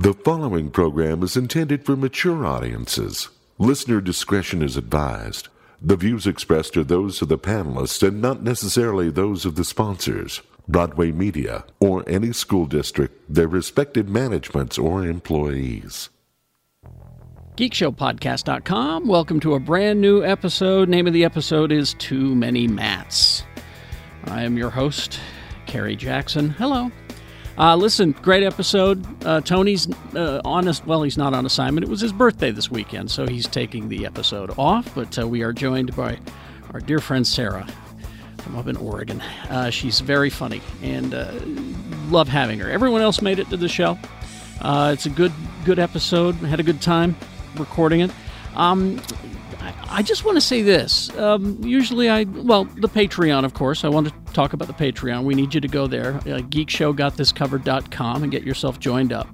The following program is intended for mature audiences. Listener discretion is advised. The views expressed are those of the panelists and not necessarily those of the sponsors, Broadway Media, or any school district, their respective managements, or employees. GeekShowPodcast.com. Welcome to a brand new episode. Name of the episode is Too Many Mats. I am your host, Kerry Jackson. Hello. Uh, listen, great episode. Uh, Tony's uh, on us. Well, he's not on assignment. It was his birthday this weekend, so he's taking the episode off. But uh, we are joined by our dear friend Sarah from up in Oregon. Uh, she's very funny and uh, love having her. Everyone else made it to the show. It's a good good episode. Had a good time recording it. Um, I just want to say this. Um, usually, I well, the Patreon, of course. I want to talk about the Patreon. We need you to go there, uh, geekshowgotthiscovered.com, and get yourself joined up.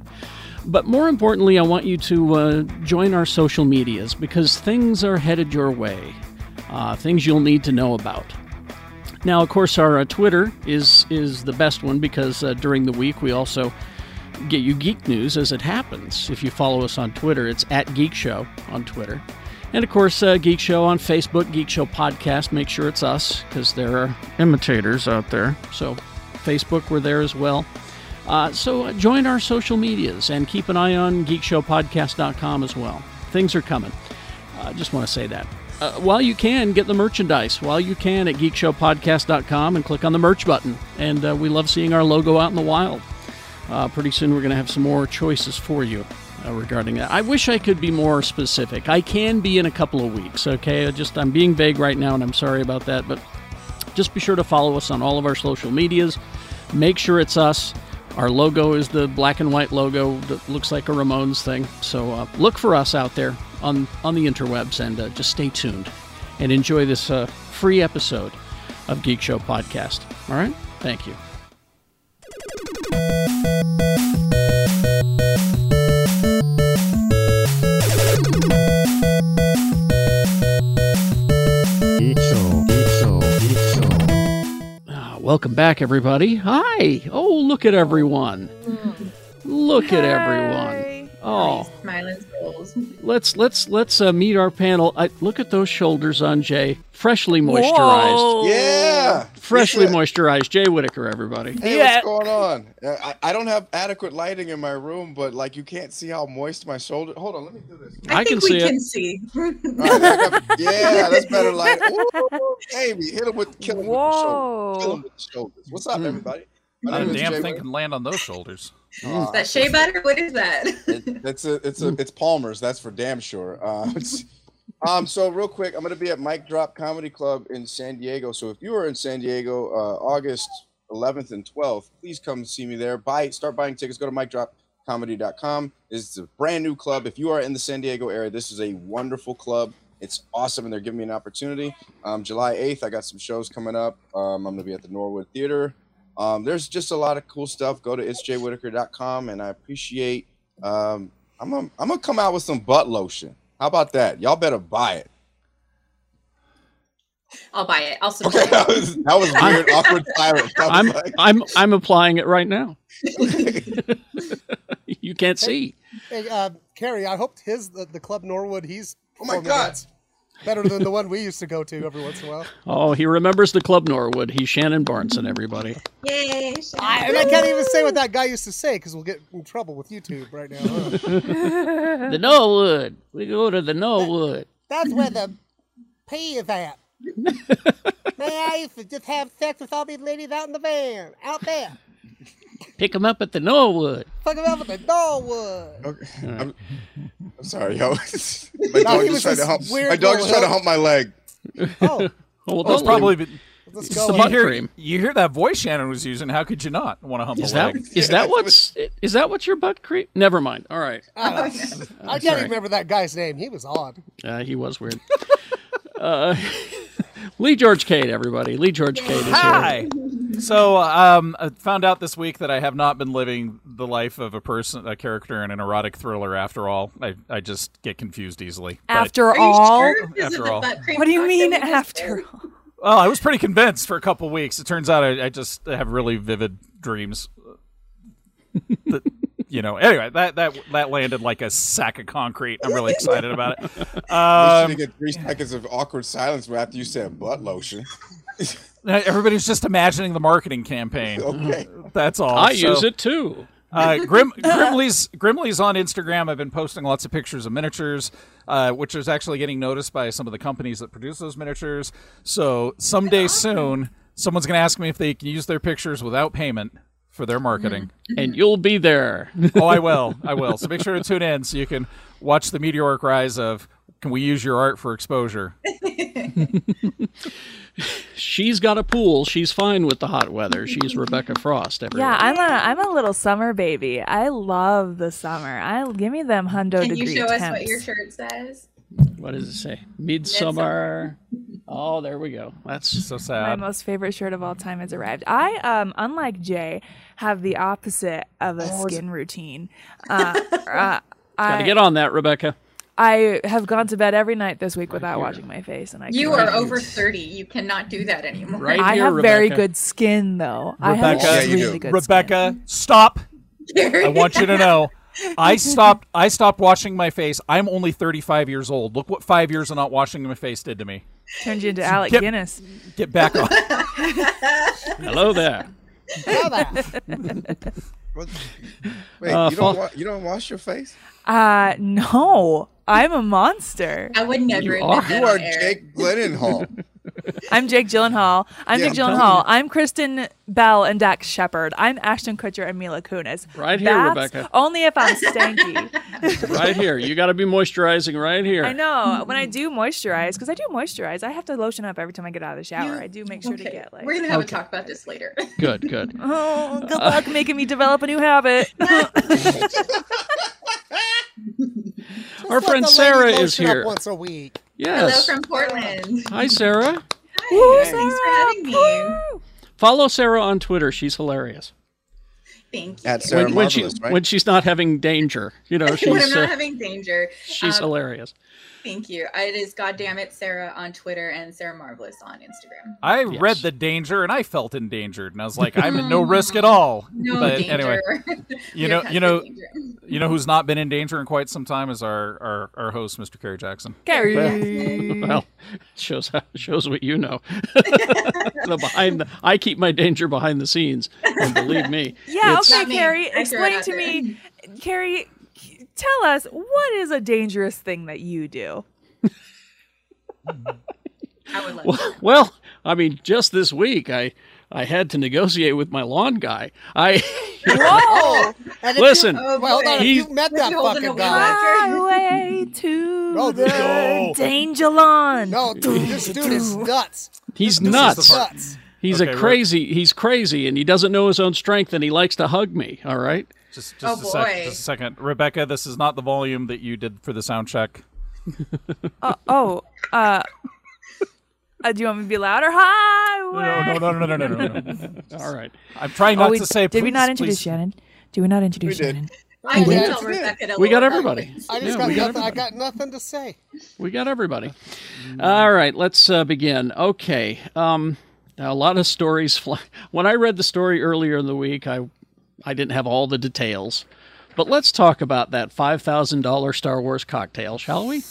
But more importantly, I want you to uh, join our social medias because things are headed your way. Uh, things you'll need to know about. Now, of course, our uh, Twitter is is the best one because uh, during the week we also get you geek news as it happens. If you follow us on Twitter, it's at Geek Show on Twitter. And of course, uh, Geek Show on Facebook, Geek Show Podcast. Make sure it's us because there are imitators out there. So, Facebook, we're there as well. Uh, so, uh, join our social medias and keep an eye on geekshowpodcast.com as well. Things are coming. I just want to say that. Uh, while you can, get the merchandise. While you can at geekshowpodcast.com and click on the merch button. And uh, we love seeing our logo out in the wild. Uh, pretty soon, we're going to have some more choices for you uh, regarding that. I wish I could be more specific. I can be in a couple of weeks, okay? I just I'm being vague right now and I'm sorry about that, but just be sure to follow us on all of our social medias. Make sure it's us. Our logo is the black and white logo that looks like a Ramones thing. So uh, look for us out there on on the interwebs and uh, just stay tuned and enjoy this uh, free episode of Geek Show Podcast. All right? Thank you. Welcome back, everybody. Hi. Oh, look at everyone. Look at everyone. Oh, Smiling souls. let's let's let's uh, meet our panel. I, look at those shoulders on Jay, freshly moisturized. Oh. Yeah. Freshly Listen, moisturized. Jay Whitaker, everybody. Hey, Yeah. what's going on? Uh, I, I don't have adequate lighting in my room, but like you can't see how moist my shoulder. Hold on, let me do this. I I, can think see we it. can see. All right, I got- yeah, that's better light. Ooh, baby, hit him with kill him with the shoulders. Kill him with the shoulders. What's up, Mm. everybody? Not My a damn Jay thing Whit- can land on those shoulders. Aw, Is that shea butter? What is that? it- it's a, it's a, it's Palmer's. That's for damn sure. Uh, it's- um, so real quick, I'm gonna be at Mic Drop Comedy Club in San Diego. So if you are in San Diego, uh, August 11th and 12th, please come see me there. Buy, start buying tickets. Go to MicDropComedy.com. This is a brand new club. If you are in the San Diego area, this is a wonderful club. It's awesome, and they're giving me an opportunity. Um, July 8th, I got some shows coming up. Um, I'm gonna be at the Norwood Theater. Um, there's just a lot of cool stuff. Go to itsjaywhitaker.com, and I appreciate. Um, I'm gonna, I'm gonna come out with some butt lotion. How about that? Y'all better buy it. I'll buy it. I'll support Okay, that was, that was weird, awkward silence. I'm like- I'm I'm applying it right now. you can't see. Hey, uh, Carrie, I hope his the, the club Norwood. He's Oh my God. at better than the one we used to go to every once in a while. Oh, he remembers the Club Norwood. He's Shannon Barnes and everybody. Yay! I, and I can't even say what that guy used to say because we'll get in trouble with YouTube right now. huh? The Norwood. We go to the Norwood. That's where the pee is at. Man, I used to just have sex with all these ladies out in the van, out there. Pick him up at the Norwood. Fucking up at the Norwood. Okay. I'm, I'm sorry, yo. my No, dog he just was tried to hump. My dog just tried to hump my leg. Oh, Oh, well, that's don't probably been, let's It's go. the you butt hear cream. you hear that voice Shannon was using. How could you not want to hump Is a that leg? is that what's is that what your butt creep? Never mind. All right. I, don't know. I can't even remember that guy's name. He was odd. Uh, he was weird. uh, Lee George Cade, everybody. Lee George Cade is here. Hi. So, um, I found out this week that I have not been living the life of a person, a character in an erotic thriller. After all, I, I just get confused easily. But- After Are all, sure? After all. what do you mean that we just after? all? well, I was pretty convinced for a couple weeks. It turns out I, I just have really vivid dreams. That- you know, anyway, that that that landed like a sack of concrete. I'm really excited about it. We Um, should get three seconds of awkward silence after you said butt lotion. everybody's just imagining the marketing campaign. Okay. That's all. I So- use it too. Uh, Grim, Grimley's Grimley's on Instagram. I've been posting lots of pictures of miniatures, uh, which is actually getting noticed by some of the companies that produce those miniatures. So someday soon, someone's going to ask me if they can use their pictures without payment for their marketing. And you'll be there. oh, I will. I will. So make sure to tune in so you can watch the meteoric rise of. Can we use your art for exposure? She's got a pool. She's fine with the hot weather. She's Rebecca Frost. Everyone. Yeah, I'm a I'm a little summer baby. I love the summer. I give me them hundo Can degree you show us what your shirt says? What does it say? Midsummer. Oh, there we go. That's So sad. My most favorite shirt of all time has arrived. I, um, unlike Jay, have the opposite of a skin routine. Uh, uh, got I, to get on that, Rebecca. I have gone to bed every night this week without washing my face, and I You can't- are over 30. You cannot do that anymore. Right I here, have very good skin, though. I have Rebecca- Yeah, you really do. good Rebecca, stop. I want you to know. I stopped. I stopped washing my face. I'm only 35 years old. Look what five years of not washing my face did to me. Turned you into Alec Get- Guinness. Get back on. Hello there. Hello there. Wait, Uh, you don't wa- you don't wash your face? Uh, no, I'm a monster. I would never You admit are. that You are. Jake Gyllenhaal. I'm Jake Gyllenhaal. I'm Yeah, Jake I'm Gyllenhaal. I'm Kristen Bell and Dax Shepard. I'm Ashton Kutcher and Mila Kunis. Right here, That's Rebecca. Only if I'm stanky. Right here. You got to be moisturizing right here. I know. When I do moisturize, because I do moisturize, I have to lotion up every time I get out of the shower. I do make sure to get like. We're gonna have Okay. a talk about this later. Good, good. Oh, good luck making me develop a new habit. Our friend Sarah is lotion up here. once a week. Hello from Portland. Hi, Sarah. Hi, Sarah. thanks for having me. Woo! Follow Sarah on Twitter. She's hilarious. Thank you. At Sarah when, when she right? when she's not having danger, you know, when she's I'm not uh, having danger. she's Um, hilarious. Thank you. It is goddamn it Sarah on Twitter and Sarah Marvelous on Instagram. I Yes. read the danger and I felt endangered, and I was like, I'm at no risk at all. No but danger. anyway, you know, you know, danger. you know who's not been in danger in quite some time is our our, our host, Mr. Kerry Jackson. Kerry. Well, shows shows what you know. the behind the, I keep my danger behind the scenes, and believe me, Yeah, okay, Not me. Carrie. I threw it Explain to me, Carrie. Tell us what is a dangerous thing that you do? I would love Well, well, I mean, just this week I I had to negotiate with my lawn guy. I Whoa! Listen. Oh, well, hold on. boy. If He's- you met that fucking guy. Highway to No, the no. danger lawn. No, dude, this dude is nuts. he's This nuts. Nuts. He's Okay, a we're- crazy. He's crazy, and he doesn't know his own strength, and he likes to hug me. All right. Just Oh, just a sec, boy. just a second, Rebecca. This is not the volume that you did for the sound check. Uh, oh, uh, uh, do you want me to be louder? Highway. No, no, no, no, no, no, no, no. All right. I'm trying Oh, not we- to say. did we not introduce please. Shannon? Did we not introduce We did. Shannon? I will Yeah, tell we did. Rebecca to We got everybody. I just Yeah, got we got nothing. I got nothing to say. We got everybody. All right, let's uh, begin. Okay. Um, now a lot of stories fly. When I read the story earlier in the week, I I didn't have all the details. But let's talk about that five thousand dollar Star Wars cocktail, shall we?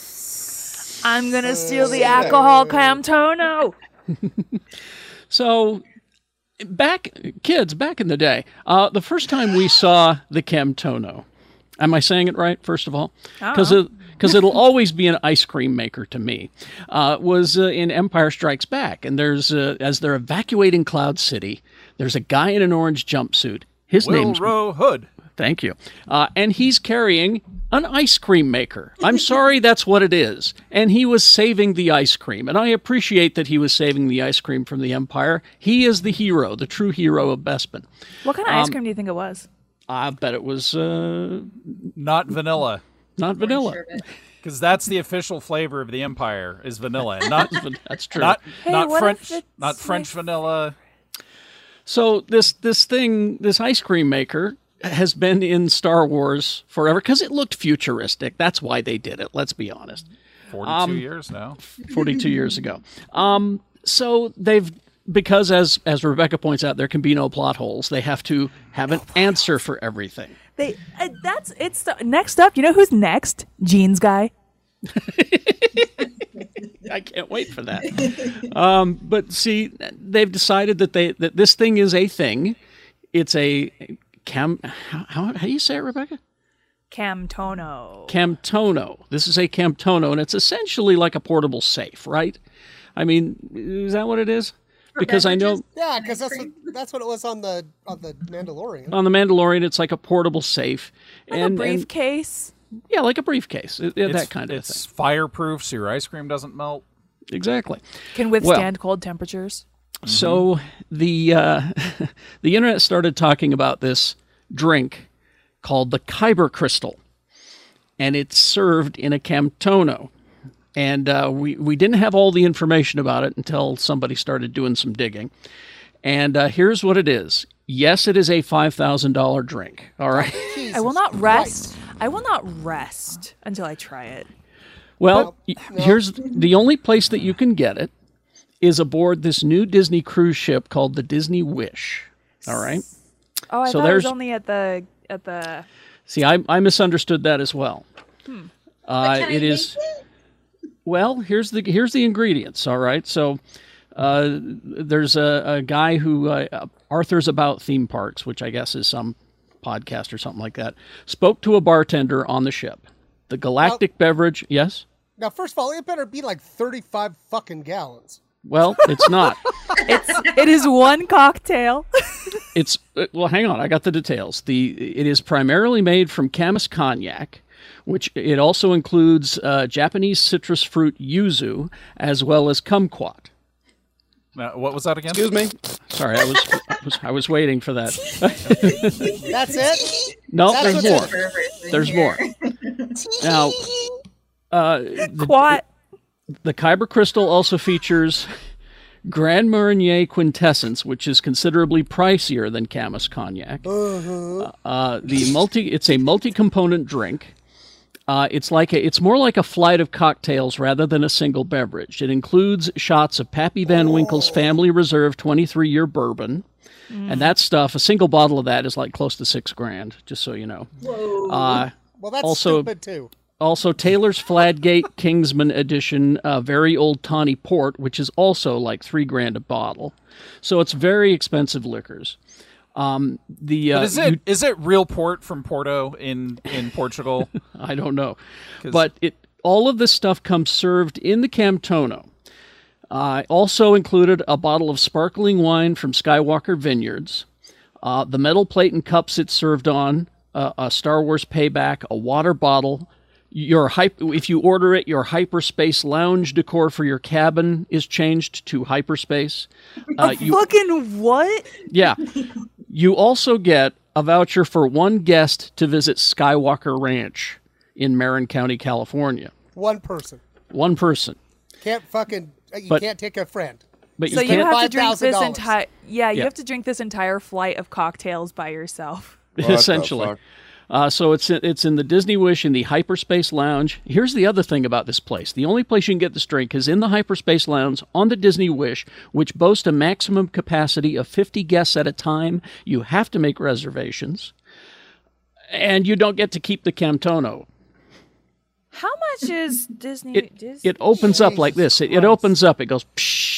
I'm gonna steal the alcohol, Camtono. So, back kids, back in the day, uh, the first time we saw the Camtono, am I saying it right? First of all, because it, because it'll always be an ice cream maker to me, uh, was uh, in Empire Strikes Back, and there's uh, as they're evacuating Cloud City, there's a guy in an orange jumpsuit. His Will name's Row Hood. Thank you. Uh, and he's carrying an ice cream maker. I'm sorry, that's what it is. And he was saving the ice cream. And I appreciate that he was saving the ice cream from the Empire. He is the hero, the true hero of Bespin. What kind of ice cream do you think it was? I bet it was uh, Not vanilla, not vanilla. Because that's the official flavor of the Empire is vanilla, and not That's true. not Hey, not French, not French like- vanilla. So this this thing, this ice cream maker, has been in Star Wars forever because it looked futuristic. That's why they did it. Let's be honest. Forty-two Um, years now. 42 years ago. Um, so they've because as as Rebecca points out, there can be no plot holes. They have to have an answer for everything. They uh, that's it's the, next up. You know who's next? Jeans guy. I can't wait for that. um, but see, they've decided that they that this thing is a thing. It's a cam. How, how, how do you say it, Rebecca? Camtono. Camtono. This is a Camtono, and it's essentially like a portable safe, right? I mean, is that what it is? Because I know Yeah, because that's what, that's what it was on the on the Mandalorian. on the Mandalorian, it's like a portable safe, Like and, a and- briefcase. Yeah, like a briefcase, yeah, It's- that kind of It's fireproof, so your ice cream doesn't melt. Exactly. Can withstand cold temperatures. So the uh, the internet started talking about this drink called the Kyber Crystal, and it's served in a Camtono. And uh, we we didn't have all the information about it until somebody started doing some digging. And uh, here's what it is. Yes, it is a five thousand dollar drink. All right. I will not rest. I will not rest until I try it. Well, y- here's the only place that you can get it is aboard this new Disney cruise ship called the Disney Wish. All right. Oh, I So thought it was there's- only at the at the. See, I, I misunderstood that as well. Hmm. Uh, Can I it make is well. Here's the here's the ingredients. All right, so uh, there's a, a guy who uh, Arthur's about theme parks, which I guess is some podcast or something like that. Spoke to a bartender on the ship. The galactic beverage, yes. Now, first of all, it better be like thirty-five fucking gallons. Well, it's not. It's it is one cocktail. It's uh, well, hang on. I got the details. The it is primarily made from Camus cognac, which it also includes uh, Japanese citrus fruit yuzu as well as kumquat. Now, what was that again? Excuse me. Sorry, I was I was, I was waiting for that. That's it. no, That's there's more. it Perverts in There's here. more. Now, uh, the, Quat. the Kyber crystal also features Grand Marnier quintessence, which is considerably pricier than Camus cognac. Uh, the multi, it's a multi-component drink. Uh, it's like a, it's more like a flight of cocktails rather than a single beverage. It includes shots of Pappy Van Winkle's Family Reserve 23 year bourbon, and that stuff. A single bottle of that is like close to six grand. Just so you know. Uh, Well, that's Also- stupid too. also, Taylor's Fladgate Kingsman Edition, uh, very old tawny port, which is also like three grand a bottle. So it's very expensive liquors. Um, the uh, But is it you- is it real port from Porto in in Portugal? I don't know, but it all of this stuff comes served in the Camtono. Uh, also included a bottle of sparkling wine from Skywalker Vineyards, uh, the metal plate and cups it's served on, uh, a Star Wars payback, a water bottle. Your hype, if you order it, your hyperspace lounge decor for your cabin is changed to hyperspace. Uh, you, Fucking what? yeah. You also get a voucher for one guest to visit Skywalker Ranch in Marin County, California. One person One person. can't fucking. uh, You But- can't take a friend. But So you you can't have to drink this entire. Yeah, you Yeah. have to drink this entire flight of cocktails by yourself. What the essentially. Uh, so it's it's in the Disney Wish in the Hyperspace Lounge. Here's the other thing about this place: the only place you can get this drink is in the Hyperspace Lounge on the Disney Wish, which boasts a maximum capacity of 50 guests at a time. You have to make reservations, and you don't get to keep the Camtono. How much is Disney? It Disney? it opens up like this. It, it opens up. It goes, psh,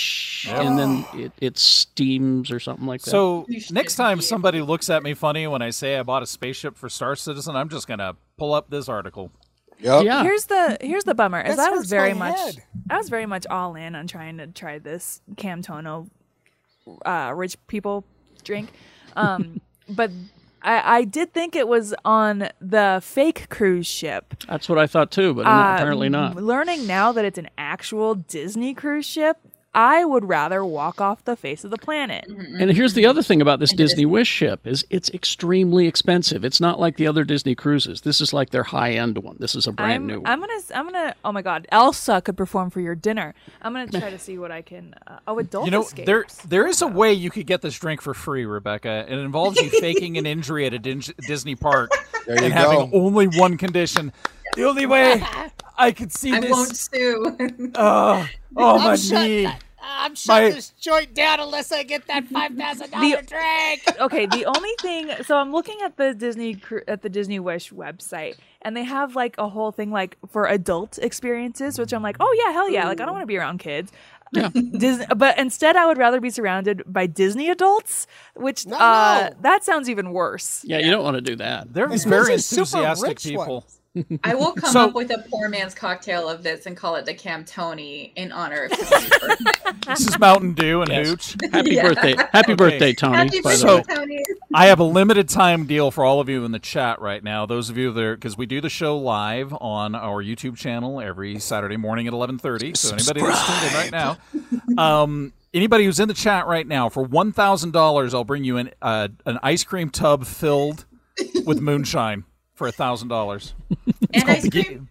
and then it, it steams or something like that. So next time somebody looks at me funny when I say I bought a spaceship for Star Citizen, I'm just gonna pull up this article. Yep. yeah, Here's the here's the bummer is This I was very much head. I was very much all in on trying to try this Camtono uh, rich people drink, um, but I, I did think it was on the fake cruise ship. that's what I thought too, but Uh, apparently not. Learning now that it's an actual Disney cruise ship, I would rather walk off the face of the planet. Mm-hmm, mm-hmm. And here's the other thing about this Disney Wish ship is it's extremely expensive. It's not like the other Disney cruises. This is like their high end one. This is a brand I'm, new one. I'm gonna, I'm gonna. Oh my God, Elsa could perform for your dinner. I'm gonna try to see what I can. Uh, oh, adult You know, escapes. there there is a oh. way you could get this drink for free, Rebecca. It involves you faking an injury at a Din- Disney park There you and having only one condition. The only way I could see I this. won't sue. Uh, oh, oh my I'm shut- knee. I'm shutting My- this joint down unless I get that five thousand dollar drink. okay, the only thing so I'm looking at the Disney at the Disney Wish website and they have like a whole thing like for adult experiences which I'm like, "Oh yeah, hell yeah. Like I don't want to be around kids." Yeah. Disney, but instead I would rather be surrounded by Disney adults, which No, uh no. that sounds even worse. Yeah, you don't want to do that. They're It's very enthusiastic people. ones. I will come So- up with a poor man's cocktail of this and call it the Cam Tony in honor of Tony's. This is Mountain Dew and Yes. Hooch. Happy Yeah. birthday. Happy Okay. birthday, Tony. Happy by the So- Tony. I have a limited time deal for all of you in the chat right now. Those of you that are because we do the show live on our YouTube channel every Saturday morning at eleven thirty. So anybody that's tuned in right now, um, anybody who's in the chat right now for one thousand dollars, I'll bring you an uh, an ice cream tub filled with moonshine for a thousand dollars. And ice cream.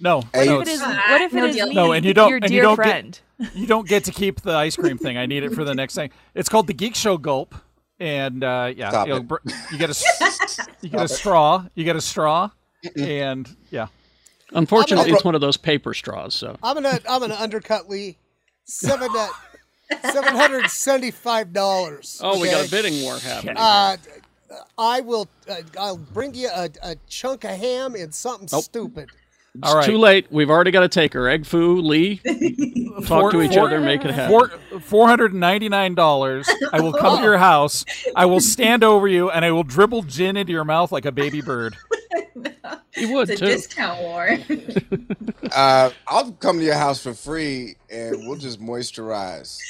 No, Hey, no, if it's- is what if no it is No, and you don't- your and you don't get- you don't get to keep the ice cream thing. I need it for the next thing. It's called the Geek Show Gulp, and uh, yeah, you'll it. br- you get a s- you get a straw, you get a straw, and yeah. Unfortunately, I'm- it's one of those paper straws. So I'm gonna I'm gonna undercut Lee. Seven seven hundred seventy five dollars. Oh, we got a bidding war happening. Uh, I will. Uh, I'll bring you a, a chunk of ham and something stupid. It's All right. too late. We've already got a taker. Egg Foo, Lee, talk Four- to each four- other, make it happen. Four four hundred and ninety nine dollars. I will come to your house. I will stand over you, and I will dribble gin into your mouth like a baby bird. you would It's a too. discount war. Uh, I'll come to your house for free, and we'll just moisturize.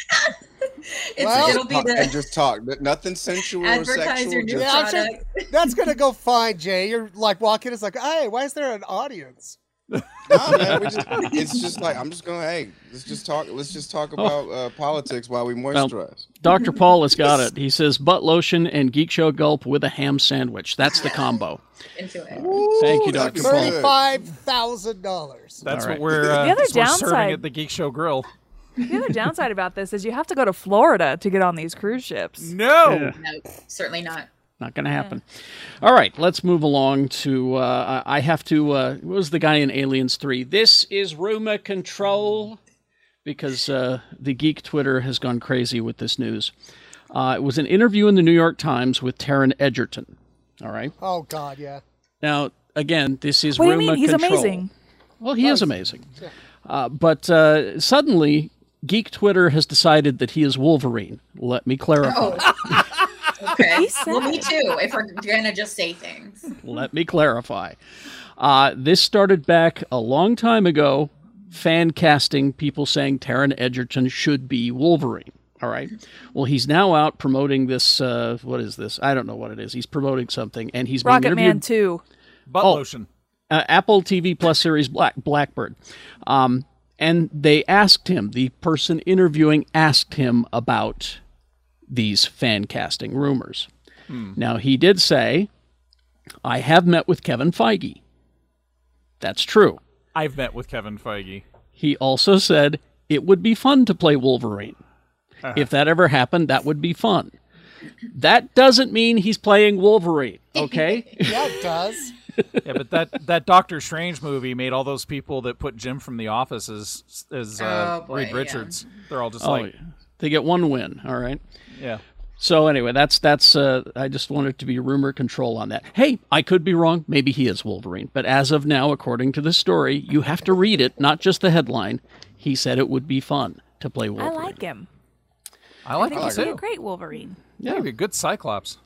It's, Well- it'll be and just talk. N- Nothing sensual or sexual. your new Just, Yeah, sure- That's gonna go fine, Jay. You're like walking. It's like, hey, why is there an audience? Nah, man, we just, it's just like I'm just gonna Hey, let's just talk. Let's just talk about uh, politics while we moisturize. Dr. Paul has got it. He says butt lotion and Geek Show Gulp with a ham sandwich. That's the combo. into it. Thank you, Dr. Paul. Thirty-five thousand dollars. That's All what we're uh, The other that's what we're serving downside- at the Geek Show Grill. The other downside about this is you have to go to Florida to get on these cruise ships. No. Yeah. No, certainly not. Not going to happen. All right, let's move along to. Uh, I I have to. Uh, what was the guy in Aliens 3? This is rumor control. Because uh, the geek Twitter has gone crazy with this news. Uh, it was an interview in the New York Times with Taron Egerton. All right. Oh God, yeah. Now, again, this is What do you rumor mean? He's control. amazing. Well, he is amazing. Uh, but uh, suddenly, Geek Twitter has decided that he is Wolverine. Let me clarify. Oh. okay. Well, me too. If we're gonna just say things. Let me clarify. Uh, this started back a long time ago. Fan casting, people saying Taron Egerton should be Wolverine. All right. Well, he's now out promoting this. Uh, what is this? I don't know what it is. He's promoting something, and he's being Rocket Man interviewed. 2. Butt Oh. lotion. uh, Apple TV Plus series Black Blackbird, um, and they asked him. The person interviewing asked him about these fan casting rumors. Now he did say, "I have met with Kevin Feige." That's true. I've met with Kevin Feige. He also said it would be fun to play Wolverine. If that ever happened, that would be fun. That doesn't mean he's playing Wolverine, okay? Yeah, it does. Yeah, but that that Doctor Strange movie made all those people that put Jim from The Office as as uh, Oh, boy, Reed yeah. Richards. They're all just oh, like, they get one win, all right? Yeah. So anyway, that's that's. Uh, I just wanted to be rumor control on that. Hey, I could be wrong. Maybe he is Wolverine, but as of now, according to the story, you have to read it, not just the headline. He said it would be fun to play Wolverine. I like him. I I like think him he'd be a great Wolverine. Yeah, he'd be a good Cyclops.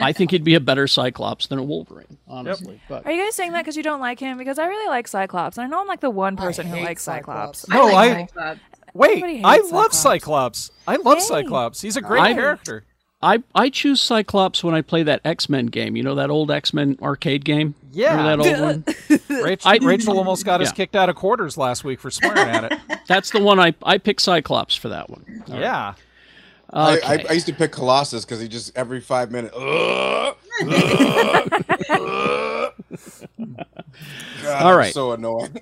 I think he'd be a better Cyclops than a Wolverine, honestly. But Are you guys saying that because you don't like him? Because I really like Cyclops. And I know I'm like the one person who likes Cyclops. Cyclops. No, I I- like Cyclops. Wait, I hates love Cyclops. Cyclops. I love Hey. Cyclops. He's a great I- character. I I choose Cyclops when I play that X Men game. You know that old X Men arcade game. Yeah. Remember that old one. Rachel, I- Rachel almost got us kicked out of quarters last week for swearing at it. That's the one I I picked Cyclops for that one. Yeah. I, Okay. I, I used to pick Colossus because he just every five minutes. God, All I'm right. So annoying.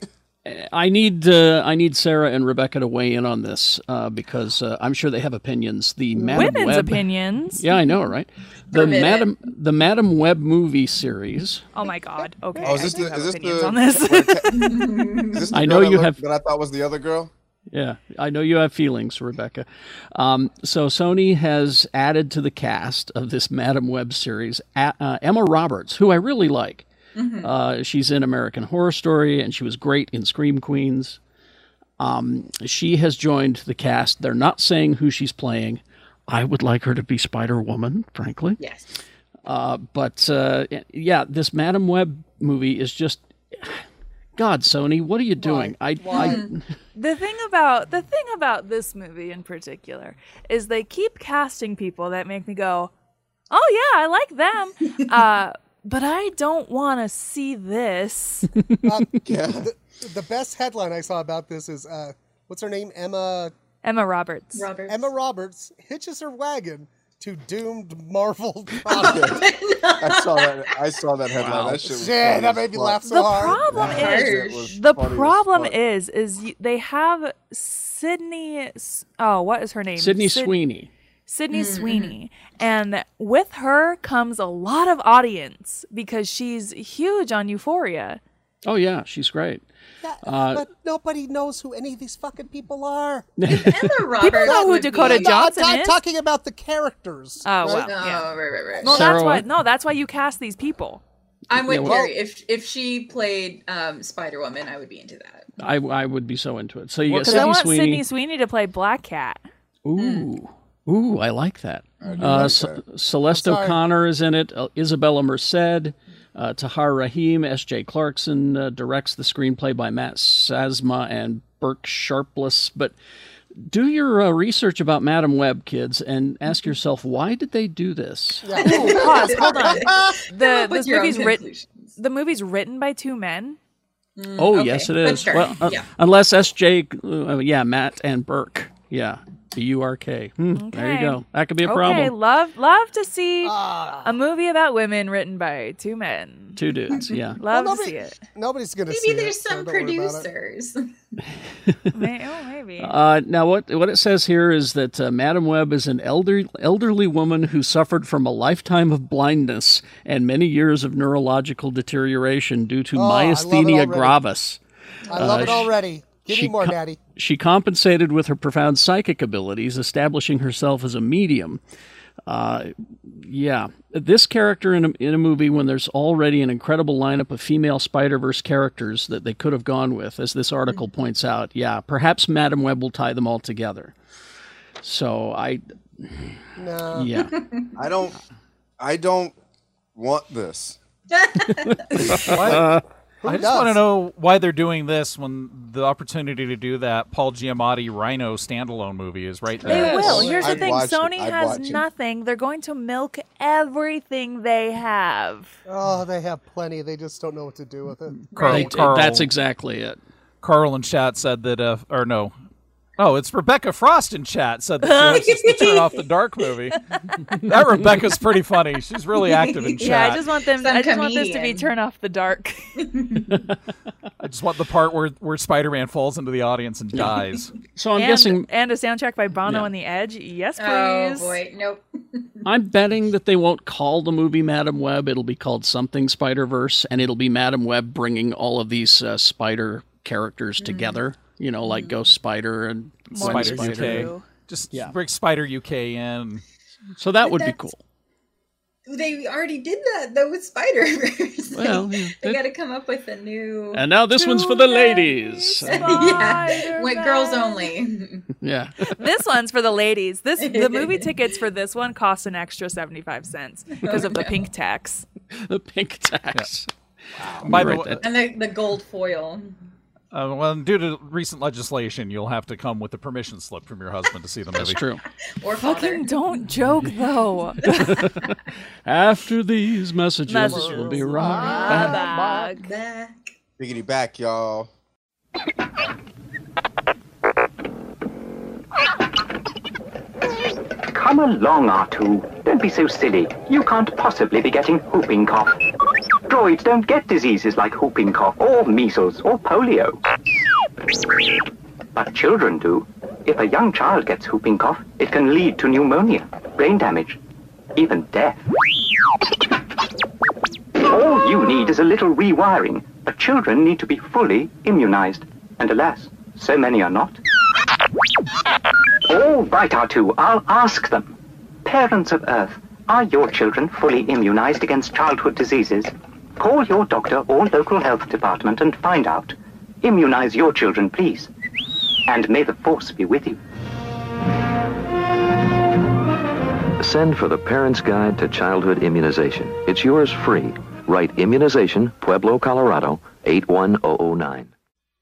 I need uh, I need Sarah and Rebecca to weigh in on this uh, because uh, I'm sure they have opinions. The Madam Women's Web, opinions. Yeah, I know, right? The Forbidden. Madam the Madam Web movie series. Oh my God. Okay. Oh, is this I do the have is this opinions the, on this. is this the I know you looked- have- that I thought was the other girl? Yeah, I know you have feelings, Rebecca. Um, so Sony has added to the cast of this Madam Web series a- uh, Emma Roberts, who I really like. Uh, she's in American Horror Story, and she was great in Scream Queens. Um, she has joined the cast. They're not saying who she's playing. I would like her to be Spider Woman, frankly. Yes. Uh, but uh, yeah, this Madam Web movie is just. God, Sony, what are you doing? I, I The thing about the thing about this movie in particular is they keep casting people that make me go, "Oh yeah, I like them," uh, but I don't want to see this. Um, Yeah. the, the best headline I saw about this is uh, what's her name? Emma Emma Roberts. Robert. Emma Roberts hitches her wagon to doomed Marvel product. I saw that. I saw that headline. That shit was Yeah, that made me laugh so the hard. problem That is shit was the problem is is y- they have Sydney. Oh, what is her name? Sydney Syd- Sweeney. Sydney Sweeney. And with her comes a lot of audience because she's huge on Euphoria. Oh yeah, she's great. Yeah, Uh, but nobody knows who any of these fucking people are. Emma Roberts. know who Dakota be- No, I'm Johnson not is? talking about the characters. Oh, right? well. Oh, Yeah. right, right, right. No, Sarah that's why. No, that's why you cast these people. I'm with Yeah, well- Carrie. If if she played um, Spider Woman, I would be into that. I, I would be so into it. So you got Because I want Sweeney. Sydney Sweeney to play Black Cat. Ooh, ooh, I like that. uh, like Ce- that. Celeste O'Connor is in it. Uh, Isabella Merced, uh, Tahar Rahim, S.J. Clarkson uh, directs the screenplay by Matt Sazama and Burke Sharpless. But do your uh, research about Madam Web, kids, and ask yourself why did they do this? Ooh, pause. Hold on. The this movie's written. The movie's written by two men. Oh, okay, yes, it is. sure, Well, uh, yeah. unless S.J. Uh, yeah, Matt and Burke. Yeah, B U R K. There you go. That could be a Okay, problem. love love to see Ah. a movie about women written by two men. Two dudes. Yeah. Love Well, to see it. Nobody's gonna see Maybe there's it, so some don't worry about it. producers. May- oh, maybe. Uh, now, what what it says here is that uh, Madam Web is an elder, elderly woman who suffered from a lifetime of blindness and many years of neurological deterioration due to Oh, I love it myasthenia already. gravis. I love Uh, it already. Give she me more, co- Daddy. She compensated with her profound psychic abilities, establishing herself as a medium. Uh, yeah, this character in a, in a movie when there's already an incredible lineup of female Spider Verse characters that they could have gone with, as this article points out. Yeah, perhaps Madam Web will tie them all together. So I, No. yeah, I don't. I don't want this. Why- I just does? want to know why they're doing this when the opportunity to do that Paul Giamatti Rhino standalone movie is right there. They there. will. Here's the I'd thing: watch it. Sony has watch it. nothing. They're going to milk everything they have. Oh, they have plenty. They just don't know what to do with it. Carl, They- Carl, that's exact.ly it. Carl and chat said that, uh, or no. Oh, it's Rebecca Frost in chat said that she wants to turn off the dark movie. that Rebecca's pretty funny. She's really active in chat. Yeah, I just want them. Some I just want this to be comedian. turn off the dark. I just want the part where, where Spider-Man falls into the audience and dies. So I'm and, guessing, and a soundtrack by Bono Yeah. and the Edge. Yes, please. oh boy, nope. I'm betting that they won't call the movie Madam Web. It'll be called something Spider Verse, and it'll be Madam Web bringing all of these uh, spider characters together. You know, like Ghost mm. Spider and Gwen Spider Spider. UK. Just Yeah. bring Spider UK in. So that would be cool. They already did that though with Spider Verse. Well, yeah, they it- got to come up with a new. And now this one's for the ladies. yeah, went girls only. Yeah. This one's for the ladies. This the movie tickets for this one cost an extra seventy five cents because of the pink tax. the pink tax. By the way, and the, the gold foil. Uh, well, due to recent legislation, you'll have to come with a permission slip from your husband to see the movie. That's movie. true. Or. Fucking don't joke though. After these messages, Messages. we'll be right back. Back. Back. Biggity back, y'all. Come along, R2. Don't be so silly. You can't possibly be getting whooping cough. Droids don't get diseases like whooping cough or measles or polio. But children do. If a young child gets whooping cough, it can lead to pneumonia, brain damage, even death. All you need is a little rewiring, but children need to be fully immunized. And alas, so many are not. All right, R2, I'll ask them. Parents of Earth, are your children fully immunized against childhood diseases? Call your doctor or local health department and find out. Immunize your children, please. And may the force be with you. Send for the Parent's Guide to Childhood Immunization. It's yours free. Write Immunization, Pueblo, Colorado, 81009.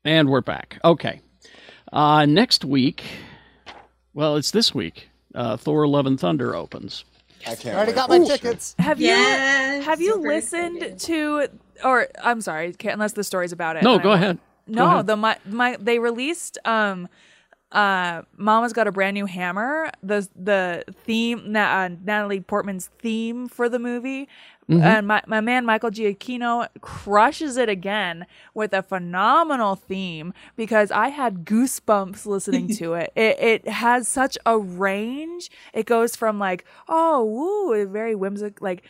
And we're back. Okay. Uh, next week, well, it's this week. Uh, Thor: Love and Thunder opens. I can't. I Already wait. got my tickets. Have Yes, you have you super listened excited. to or I'm sorry, can't, unless the story's about it. No, and I go won't- ahead. Go No, ahead. the my, my they released um uh Mama's got a brand new hammer. The the theme Na- uh, Natalie Portman's theme for the movie. Mm-hmm. And my, my man Michael Giacchino crushes it again with a phenomenal theme because I had goosebumps listening to it. It it has such a range. It goes from like oh woo, very whimsical like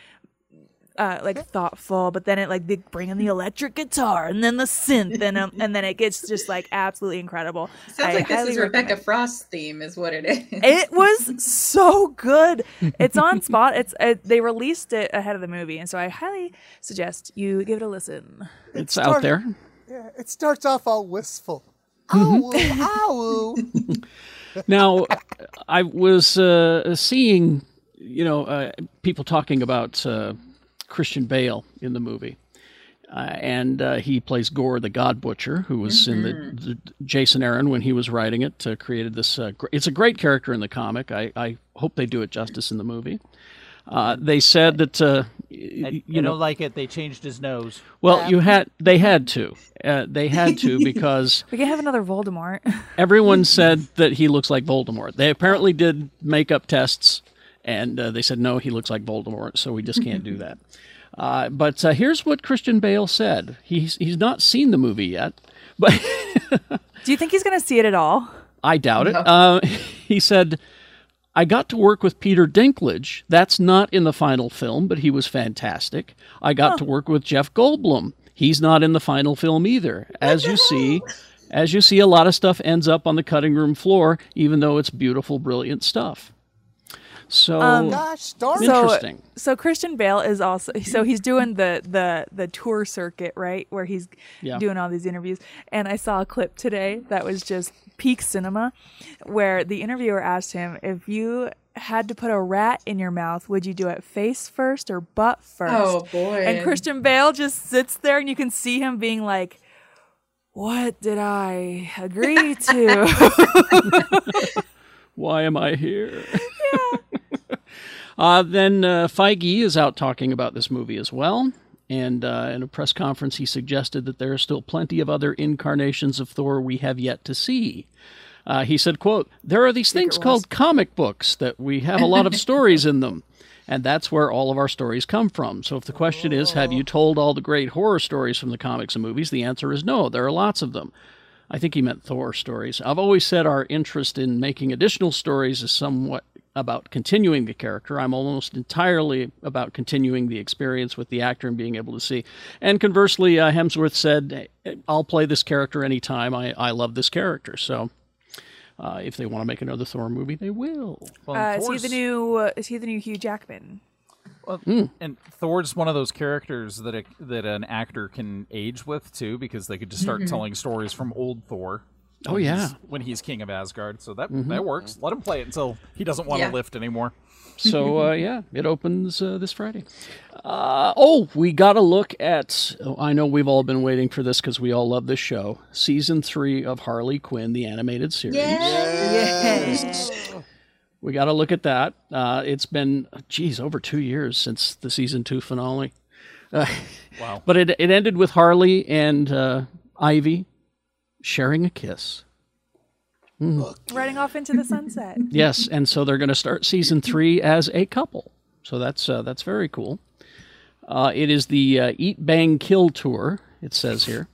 uh, like thoughtful, but then it like they bring in the electric guitar and then the synth and um, and then it gets just like absolutely incredible. Sounds I like this highly is Rebecca recommend- Frost's theme, is what it is. It was so good. It's on spot. It's it, they released it ahead of the movie, and so I highly suggest you give it a listen. It's start- out there. Yeah, it starts off all wistful. Mm-hmm. Ow, ow. Now, I was uh, seeing, you know, uh, people talking about uh, Christian Bale in the movie. Uh, and uh, he plays Gorr the God Butcher, who was in the, the Jason Aaron when he was writing it. Uh, created this. Uh, gr- it's a great character in the comic. I, I hope they do it justice in the movie. Uh, they said that uh, you I know don't like it. They changed his nose. well you had they had to uh, they had to because We can have another Voldemort. everyone said that he looks like Voldemort. They apparently did makeup tests, and uh, they said no, he looks like Voldemort, so we just can't do that. Uh, but uh, here's what Christian Bale said. He's he's not seen the movie yet, but Do you think he's gonna see it at all? I doubt it. Uh, he said. I got to work with Peter Dinklage. That's not in the final film, but he was fantastic. I got to work with Jeff Goldblum. He's not in the final film either. As you see, as you see, a lot of stuff ends up on the cutting room floor, even though it's beautiful, brilliant stuff. So um, Gosh, darn it. interesting. So Christian Bale is also so he's doing the the the tour circuit, right? Where he's Yeah. doing all these interviews. And I saw a clip today that was just peak cinema where the interviewer asked him if you had to put a rat in your mouth, would you do it face first or butt first? Oh, boy. And Christian Bale just sits there and you can see him being like what did I agree to? Why am I here? uh, then uh, Feige is out talking about this movie as well. And uh, in a press conference, he suggested that there are still plenty of other incarnations of Thor we have yet to see. Uh, he said, "quote There are these things called comic books that we have a lot of stories in them, and that's where all of our stories come from. So if the question is, have you told all the great horror stories from the comics and movies? The answer is no. There are lots of them. I think he meant Thor stories. I've always said our interest in making additional stories is somewhat about continuing the character. I'm almost entirely about continuing the experience with the actor and being able to see. And conversely, uh, Hemsworth said, I'll play this character anytime. I, I love this character. So uh, if they want to make another Thor movie, they will. Well, Uh, is he the new uh, is he the new Hugh Jackman? Well, and Thor's one of those characters that a, that an actor can age with too, because they could just start telling stories from old Thor. Oh, when yeah. he's- when he's king of Asgard, so that that works. Let him play it until he doesn't want to Yeah. lift anymore. So uh, yeah, it opens uh, this Friday. Uh, oh, we got to look at. Oh, I know we've all been waiting for this because we all love this show. Season three of Harley Quinn, the animated series. Yes. We got to look at that. Uh, it's been, geez, over two years since the season two finale. Uh, Wow. But it it ended with Harley and uh, Ivy sharing a kiss. Riding off into the sunset. Yes, and so they're going to start season three as a couple. So that's uh, that's very cool. Uh, it is the uh, Eat Bang Kill tour. It says here.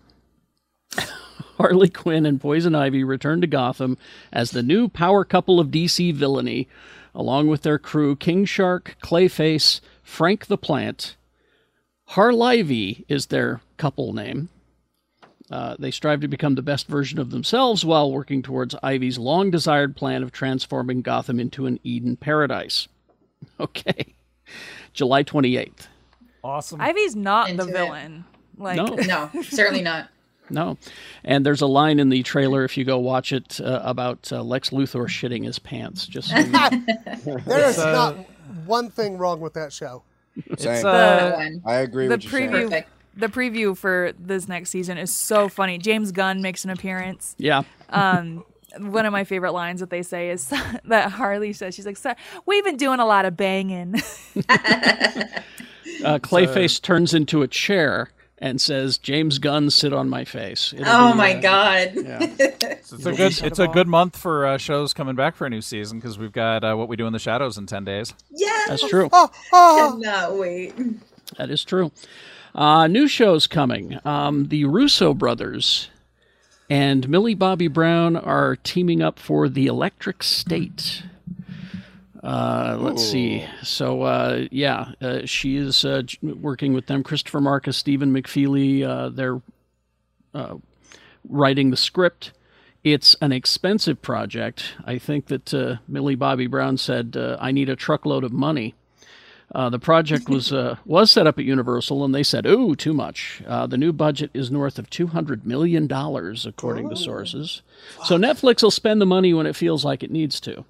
Harley Quinn and Poison Ivy return to Gotham as the new power couple of DC villainy, along with their crew King Shark, Clayface, Frank the Plant. Harlivy is their couple name. Uh, they strive to become the best version of themselves while working towards Ivy's long desired plan of transforming Gotham into an Eden paradise. Okay. July 28th. Awesome. Ivy's not Into the it. villain. Like No. No, certainly not. No. And there's a line in the trailer, if you go watch it, uh, about uh, Lex Luthor shitting his pants. Just so you know. There is uh, not one thing wrong with that show. Same. It's, uh. I agree the with you. Shane. preview Perfect. The preview for this next season is so funny. James Gunn makes an appearance. yeah. Um one of my favorite lines that they say is that Harley says she's like, "We've been doing a lot of banging." Uh, Clayface turns into a chair and says, James Gunn, sit on my face. It'll Oh be, my uh, god. Yeah. It's a good. It's a good month for uh, shows coming back for a new season because we've got uh, what we do in the shadows in ten days. Yeah, That's true. Oh, oh. Cannot wait. That is true. Uh, new shows coming. Um, the Russo brothers and Millie Bobby Brown are teaming up for The Electric State. Uh, let's see. So, uh, yeah, uh, she is uh, working with them. Christopher Markus, Stephen McFeely, uh, they're uh, writing the script. It's an expensive project. I think that uh, Millie Bobby Brown said, uh, I need a truckload of money. Uh, the project was uh, was set up at Universal, and they said, "Ooh, too much." Uh, the new budget is north of two hundred million dollars, according to sources. So Netflix will spend the money when it feels like it needs to.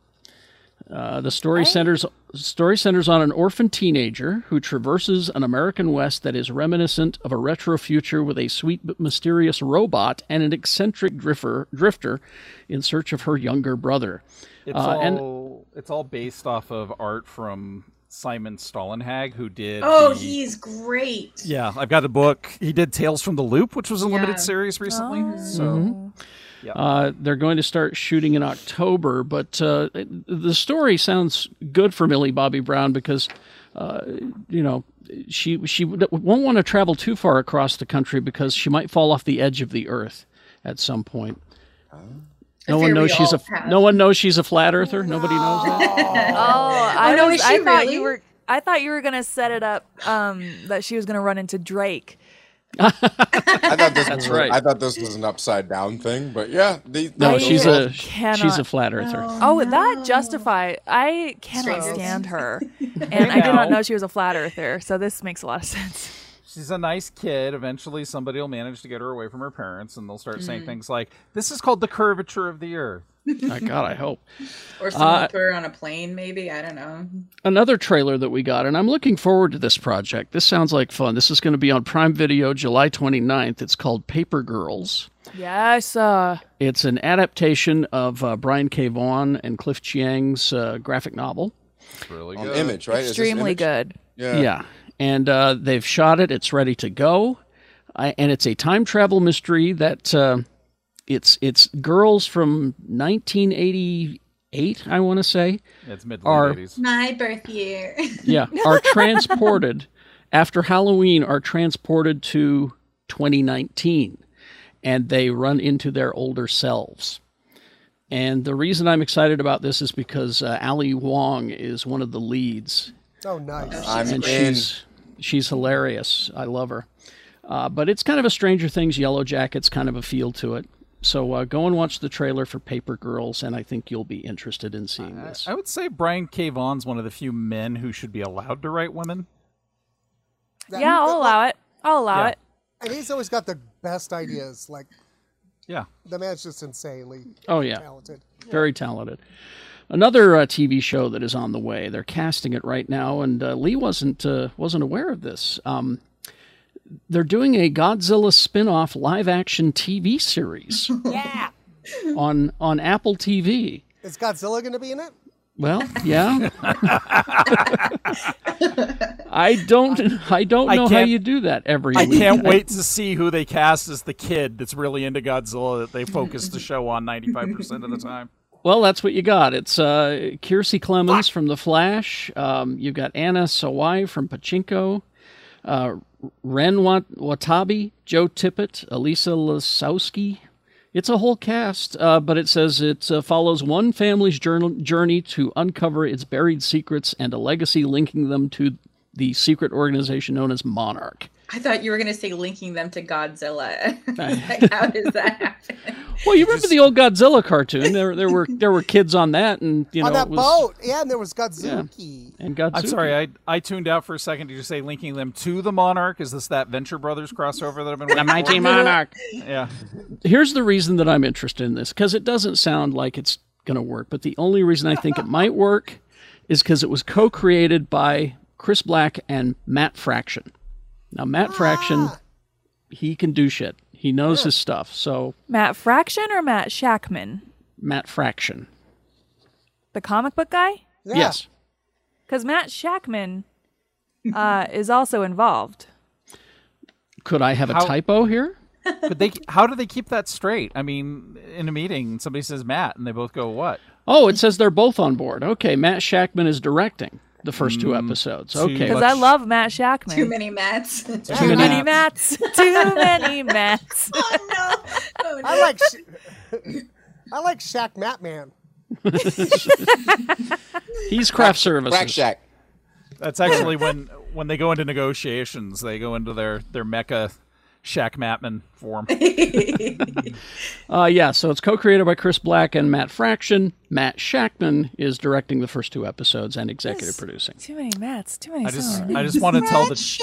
Uh, the story centers story centers on an orphan teenager who traverses an American West that is reminiscent of a retro future with a sweet but mysterious robot and an eccentric drifter drifter in search of her younger brother. It's Uh, and- all. It's all based off of art from Simon Stålenhag, who did. Oh, the- he's great. Yeah, I've got the book. He did Tales from the Loop, which was a limited series recently. Oh. So Uh, they're going to start shooting in October, but uh, the story sounds good for Millie Bobby Brown because, uh, you know, she she won't want to travel too far across the country because she might fall off the edge of the earth at some point. No one knows she's a all have. no one knows she's a flat earther. Nobody knows that. Oh, I no, was, is she I thought really? you were. I thought you were gonna set it up um, that she was gonna run into Drake. I thought this That's was, right. I thought this was an upside down thing, but yeah, the, No, I she's a cannot- she's a flat earther. Oh, that justify. I cannot Strangers. stand her, and I did not know she was a flat earther. So this makes a lot of sense. She's a nice kid. Eventually, somebody will manage to get her away from her parents, and they'll start Mm. saying things like, "This is called the curvature of the earth." My God, I hope. Or someone Uh, put her on a plane, maybe. I don't know. another trailer that we got, and I'm looking forward to this project. This sounds like fun. This is going to be on Prime Video July 29th. It's called Paper Girls. Yes. Uh, It's an adaptation of uh, Brian K. Vaughan and Cliff Chiang's uh, graphic novel. It's really on good. image, right? Extremely Image? good. Yeah. Yeah. And uh, they've shot it. It's ready to go. I, and it's a time travel mystery that uh, it's it's girls from 1988, I want to say. It's mid Are- late 80s. My birth year. Yeah, are transported after Halloween are transported to 2019 and they run into their older selves. And the reason I'm excited about this is because uh, Ali Wong is one of the leads Oh, nice. I'm and in. she's she's hilarious. I love her. Uh, but it's kind of a Stranger Things Yellow Jackets kind of a feel to it. So uh, go and watch the trailer for Paper Girls, and I think you'll be interested in seeing this. I would say Brian K. Vaughan's one of the few men who should be allowed to write women. That- Yeah, I'll allow it. I'll allow Yeah. it. And he's always got the best ideas. Like Yeah. the man's just insanely Oh yeah, talented. very talented. Another uh, TV show that is on the way. They're casting it right now, and uh, Lee wasn't uh, wasn't aware of this. Um, they're doing a Godzilla spin-off live-action TV series Yeah. on on Apple TV. Is Godzilla going to be in it? Well, yeah. I don't. I don't I know how you do that every I week. can't wait to see who they cast as the kid that's really into Godzilla that they focus the show on 95% of the time. Well, that's what you got. It's uh, Kiersey Clemens from The Flash. Um, you've got Anna Sawai from Pachinko. Uh, Ren Wat- Watabe, Joe Tippett, Elisa Lasowski. It's a whole cast, uh, but it says it uh, follows one family's journal- journey to uncover its buried secrets and a legacy linking them to the secret organization known as Monarch. I thought you were gonna say linking them to Godzilla. like, how does that happen? Well, you remember the old Godzilla cartoon? There, there were there were kids on that, and you know on that was, boat. Yeah, and there was Godzooky. and Godzilla. I'm sorry, I I tuned out for a second. Did you say linking them to the Monarch? Is this that Venture Brothers crossover that I've been The Mighty? Monarch. Yeah. Here's the reason that I'm interested in this because it doesn't sound like it's going to work. But the only reason I think it might work is because it was co-created by Chris Black and Matt Fraction. Now, Matt Fraction, he can do shit. He knows his stuff. So Matt Fraction or Matt Shakman? Matt Fraction, The comic book guy? Yeah. yes. Because Matt Shakman uh, is also involved. Could I have a How- typo here? But they how do they keep that straight? I mean, in a meeting, somebody says Matt, and they both go what? Oh, it says they're both on board. Okay, Matt Shakman is directing the first two mm, episodes. too Okay, Because I love Matt Shakman. Too many mats. Too many many mats. Too many mats. oh no! Oh, no. I like. Sh- I like Shaq Matt Man. he's craft services. Crack Shack. That's actually when when they go into negotiations, they go into their their mecha Shaq Matman form. Uh, yeah, so it's co-created by Chris Black and Matt Fraction. Matt Shakman is directing the first two episodes and executive producing. Too many mats. Too many I just songs. I just want to tell the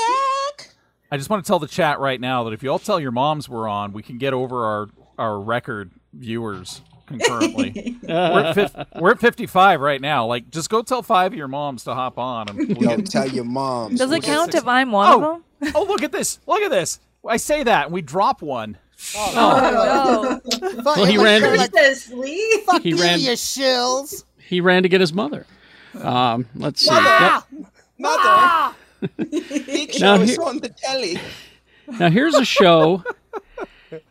I just want to tell the chat right now that if you all tell your moms we're on, we can get over our our record viewers concurrently. we're, at fif- we're at 55 right now. Like, just go tell five of your moms to hop on. And we'll Yo, get- tell your moms. Does We'll it count six- if I'm one oh, of them? oh, look at this! Look at this! I say that, and we drop one. Oh, Fuck, Well, he ran- kinda Like Like, this, Lee. Fuck He you, ran- you shills. He ran to get his mother. Um, let's see. Yep. Mother. Big Now show he- is on the telly. Now here's a show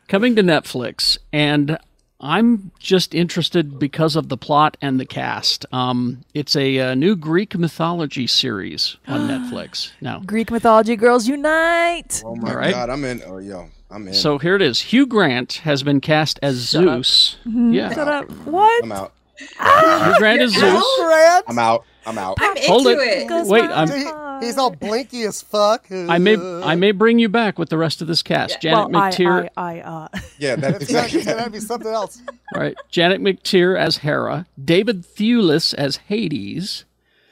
coming to Netflix, and I'm just interested because of the plot and the cast. Um, it's a, uh new Greek mythology series on Netflix. Now, Greek mythology girls unite. Oh my All right. god, I'm in. Oh yo, I'm in. so here it is. Hugh Grant has been cast as Zeus. Yeah, Shut up. What? I'm out. Hugh Grant is Zeus. Grant. I'm out. I'm out. I'm into Hold it. it. Wait, I'm- He- he's all blinky as fuck. I may I may bring you back with the rest of this cast. Janet well, McTeer, I, I, uh, Yeah, that's It's, exactly. it's gonna be something else. all right. Janet McTeer as Hera, David Thewlis as Hades,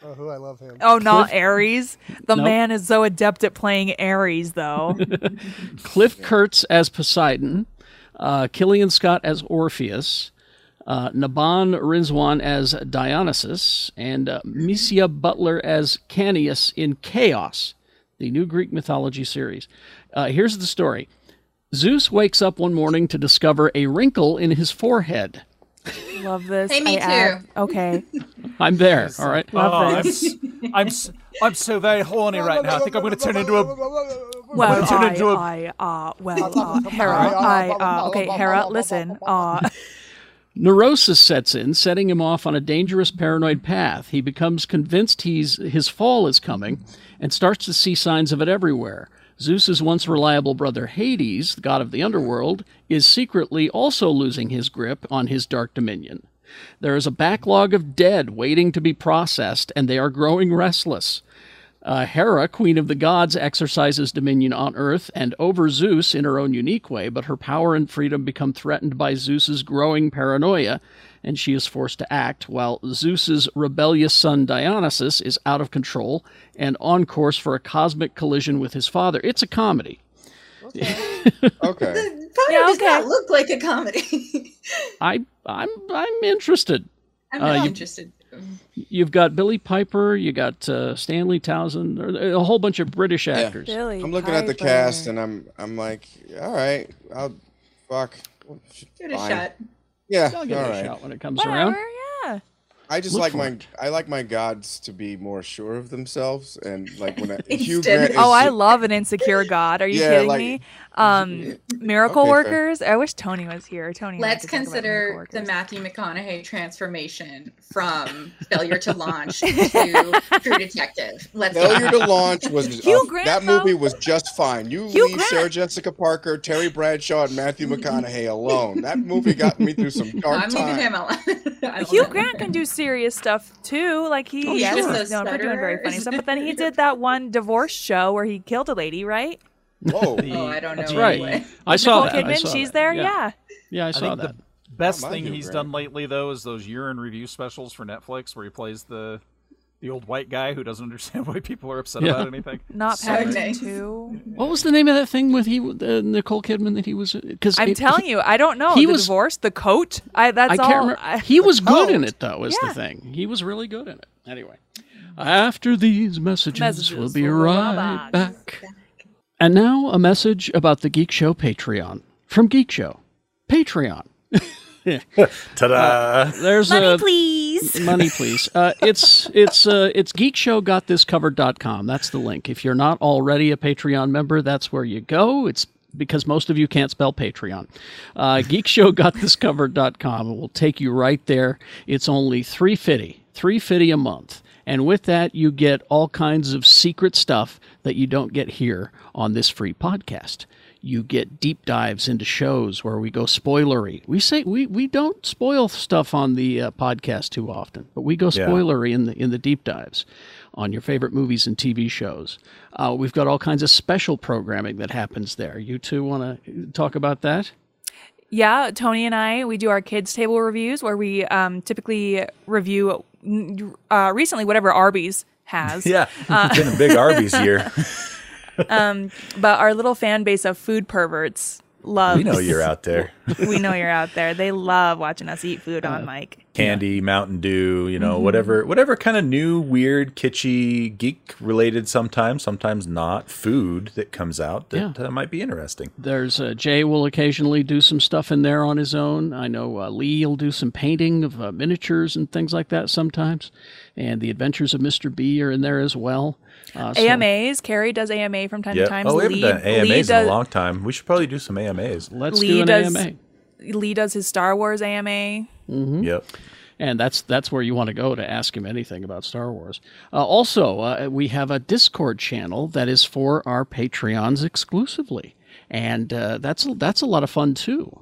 Oh, who I love him. oh, not Ares. The Nope. man is so adept at playing Ares, though. Cliff Curtis as Poseidon, uh, Killian Scott as Orpheus, uh, Nabhaan Rizwan as Dionysus, and uh, Misia Butler as Caeneus in Chaos, the new Greek mythology series. Uh, here's the story Zeus wakes up one morning to discover a wrinkle in his forehead. Love this. Hey, me I add- too. okay. I'm there, all right? Love Oh, I'm, this. s- I'm, s- I'm so very horny right now. I think I'm going to turn into a. Well, turn I, into a- I, uh, well, uh, Hera, I, uh, okay, Hera, listen, uh, Neurosis sets in, setting him off on a dangerous paranoid path. He becomes convinced he's his fall is coming and starts to see signs of it everywhere. Zeus's once reliable brother Hades, the god of the underworld, is secretly also losing his grip on his dark dominion. There is a backlog of dead waiting to be processed, and they are growing restless. Uh, Hera, queen of the gods, exercises dominion on Earth and over Zeus in her own unique way, but her power and freedom become threatened by Zeus's growing paranoia, and she is forced to act, while Zeus's rebellious son Dionysus is out of control and on course for a cosmic collision with his father. It's a comedy. Okay. Photo Yeah, does okay. not look like a comedy. I I'm I'm interested. I'm Uh, you- interested. You've got Billie Piper, you got uh, Stanley Townsend, there- a whole bunch of British actors. Billie I'm looking at the cast and I'm I'm like, all right, I'll fuck. Give it a shot. Yeah, I'll give all it a shot when it comes Whatever, around. yeah. I just Look like my it. I like my gods to be more sure of themselves and like when I, Hugh Grant is, Oh, I love an insecure god. Are you Yeah, kidding like- me? Um, miracle Okay, fair. workers. I wish Tony was here. Tony. Let's could consider the Matthew McConaughey transformation from failure to launch to True Detective. Let's go. Failure to Launch was uh, Grant, that though? movie was just fine. You Hugh leave Grant. Sarah Jessica Parker, Terry Bradshaw, and Matthew McConaughey alone. That movie got me through some No, dark I'm leaving times. him alone. Hugh. Grant can do serious stuff too. Like he, Oh, yes, sure. he's known for doing very funny stuff. But then he did that one divorce show where he killed a lady, right? Whoa. Oh, I don't know. That's right. anyway. I saw Nicole that. I Kidman, saw she's that. there. Yeah, Yeah. yeah, I I saw think that. the best Not thing he's Grant. done lately, though, is those year in review specials for Netflix, where he plays the the old white guy who doesn't understand why people are upset Yeah. about anything. Not So Paddington two. What was the name of that thing with he uh, Nicole Kidman that he was? Because I'm telling you, I don't know. he the was- divorce, the coat. I that's I all. can't remember. I- he was good in Oh. it though. Is Yeah. the thing? He was really good in it. Anyway, after these messages, Messages, we'll be we'll right right back. And now a message about the Geek Show Patreon from Geek Show. Patreon. Ta-da! There's Money, a please. money please. Uh, it's it's uh, it's geekshowgotthiscovered.com that's the link. If you're not already a patreon member that's where you go. It's because most of you can't spell patreon. Uh, geekshowgotthiscovered.com it will take you right there. It's only 350 350 a month and with that you get all kinds of secret stuff that you don't get here on this free podcast you get deep dives into shows where we go spoilery. We say we, we don't spoil stuff on the uh, podcast too often, but we go Yeah. spoilery in the in the deep dives on your favorite movies and TV shows. Uh, we've got all kinds of special programming that happens there. You two want to talk about that? Yeah, Tony and I, we do our kids' table reviews where we um, typically review uh, recently whatever Arby's has. Yeah, it's been a big Arby's year. But our little fan base of food perverts loves. We know you're out there. we know you're out there. They love watching us eat food on mic. Candy, Mountain Dew, you Mm-hmm. know, whatever, whatever kind of new, weird, kitschy, geek-related, sometimes, sometimes not, food that comes out that uh, might be interesting. There's uh, Jay will occasionally do some stuff in there on his own. I know uh, Lee will do some painting of uh, miniatures and things like that sometimes. And the Adventures of Mr. B are in there as well. So- AMAs. Carrie does AMA from time Yeah. to time. Oh, we haven't Lee, done AMAs Lee in does, a long time. We should probably do some AMAs. Let's Lee do an does- AMA. Lee does his Star Wars AMA. Yep. and that's that's where you want to go to ask him anything about Star Wars. Uh, also, uh, we have a Discord channel that is for our Patreons exclusively, and uh, that's that's a lot of fun too.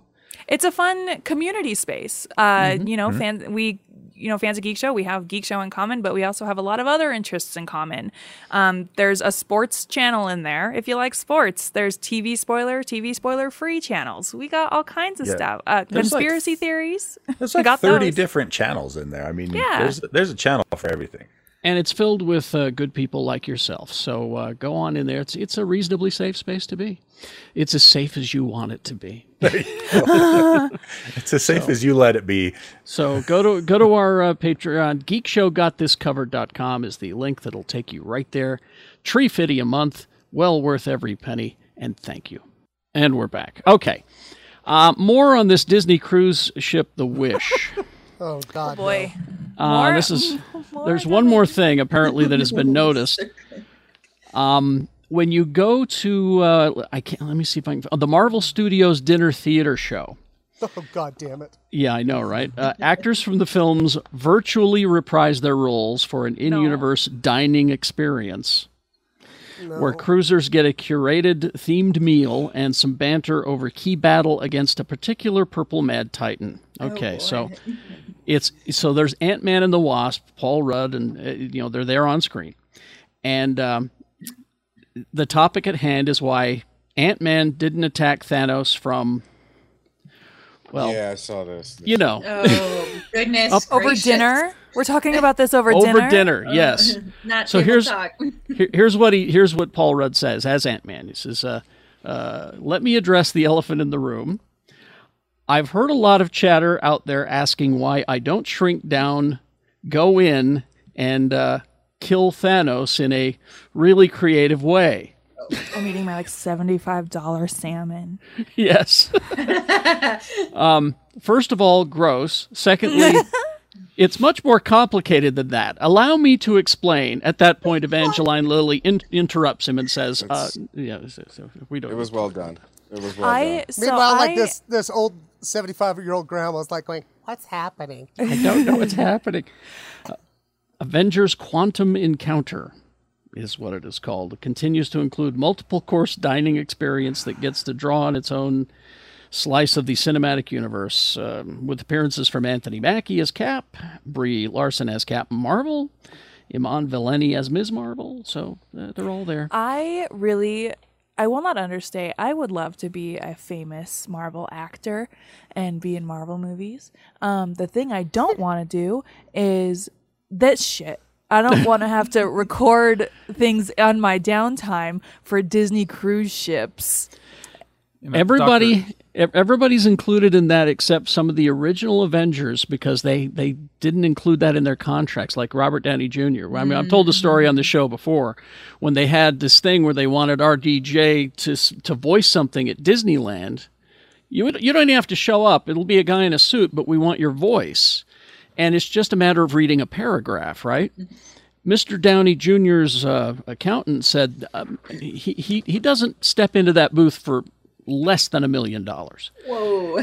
It's a fun community space. Uh, Mm-hmm. You know, fans we you know fans of Geek Show. We have Geek Show in common, but we also have a lot of other interests in common. Um, there's a sports channel in there if you like sports. There's TV spoiler, TV spoiler free channels. We got all kinds of Yeah. stuff. Uh, There's like- conspiracy theories. There's like got 30 those. different channels in there. I mean, Yeah. there's, there's a channel for everything. And it's filled with uh, good people like yourself. So uh, go on in there. It's it's a reasonably safe space to be. It's as safe as you want it to be. It's as safe as you let it be. So go to go to our uh, Patreon. Geekshowgotthiscovered.com is the link that'll take you right there. Tree fitty a month, well worth every penny. And thank you. And we're back. Okay. Uh, more on this Disney cruise ship, The Wish. Oh God, Boy, Uh, More- this is more there's one more thing apparently that has been noticed. Um, when you go to uh, I can't let me see if I can oh, the Marvel Studios Dinner Theater Show. Oh God damn it. Yeah, I know, right? Uh, actors from the films virtually reprise their roles for an in-universe dining experience. Where cruisers get a curated themed meal and some banter over key battle against a particular purple mad titan. Okay, so it's so there's Ant Man and the Wasp, Paul Rudd, and uh, you know they're there on screen, and um, the topic at hand is why Ant Man didn't attack Thanos from. Well, yeah, I saw this. you know, Oh goodness! over dinner. We're talking about this over, dinner. over dinner. yes. Not So here's- talk. Here, here's what he here's what Paul Rudd says as Ant Man. He says, uh, uh, "Let me address the elephant in the room. I've heard a lot of chatter out there asking why I don't shrink down, go in, and uh, kill Thanos in a really creative way. I'm eating my like seventy-five dollar salmon. yes. um, first of all, gross. Secondly." It's much more complicated than that. Allow me to explain. At that point, Evangeline Lilly in- interrupts him and says, uh, "Yeah, so- so we don't." It was well done. It was well I done. so Meanwhile, I, like this this old seventy five year old grandma's like going, "What's happening?" I don't know what's happening. Uh, Avengers Quantum Encounter is what it is called. It continues to include multiple course dining experience that gets to draw on its own slice of the cinematic universe, um, with appearances from Anthony Mackie as Cap, Brie Larson as Captain Marvel, Iman Vellani as Ms. Marvel. So uh, they're all there. I really I will not understate. I would love to be a famous Marvel actor and be in Marvel movies. Um, the thing I don't want to do is this shit. I don't want to have to record things on my downtime for Disney cruise ships. Everybody, Doctor- everybody's included in that except some of the original Avengers because they they didn't include that in their contracts, like Robert Downey Jr. I mean, I've told the story on the show before when they had this thing where they wanted RDJ to to voice something at Disneyland. You you don't even have to show up; it'll be a guy in a suit, but we want your voice, and it's just a matter of reading a paragraph, right? Mr. Downey Jr.'s uh, accountant said um, he, he he doesn't step into that booth for less than a million dollars, Whoa.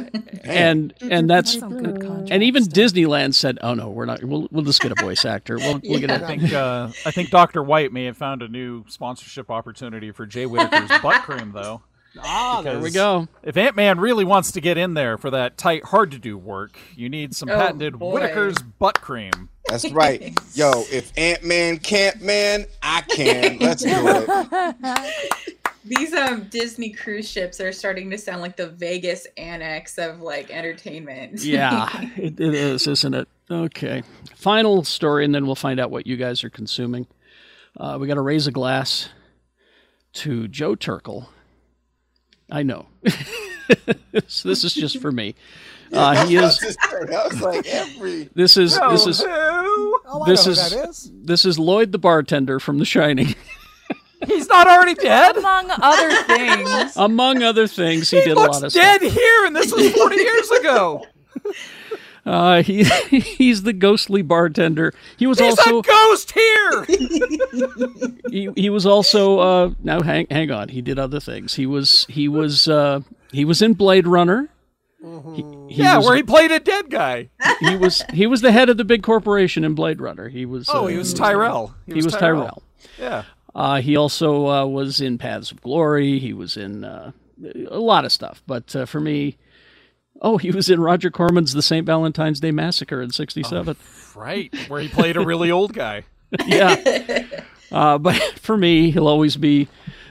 and and that's Some and even there. Disneyland said, "Oh no, we're not. We'll we'll just get a voice actor. We'll, we'll get I a think uh, I think Dr. White may have found a new sponsorship opportunity for Jay Whitaker's butt cream, though. Ah, there we go. If Ant Man really wants to get in there for that tight, hard to do work, you need some Oh, patented boy. Whitaker's butt cream. That's right. Yo, if Ant Man can't man, I can. Let's do it. These um Disney cruise ships are starting to sound like the Vegas annex of like entertainment. Yeah, it, it is, isn't it? Okay. Final story, and then we'll find out what you guys are consuming. Uh, we got to raise a glass to Joe Turkel. I know. So this is just for me. Uh, he is. Like every. This is. This is. Oh, This know is. who that is. This is Lloyd the bartender from The Shining. He's not already dead. Among other things. Among other things, he, He did a lot of stuff. He's dead stuff. here, and this was 40 years ago. Uh, he he's the ghostly bartender. He was He's also a ghost here. he, he was also uh now hang hang on he did other things he was he was uh he was in blade runner he, he yeah, was, where he played a dead guy. he was he was the head of the big corporation in blade runner he was Oh, uh, he was Tyrell. he, was tyrell, Yeah. Uh, he also uh, was in paths of glory he was in uh, a lot of stuff but uh, for me oh he was in roger corman's the st valentine's day massacre in 67 Right, where he played a really old guy. yeah. Uh, but for me, he'll always be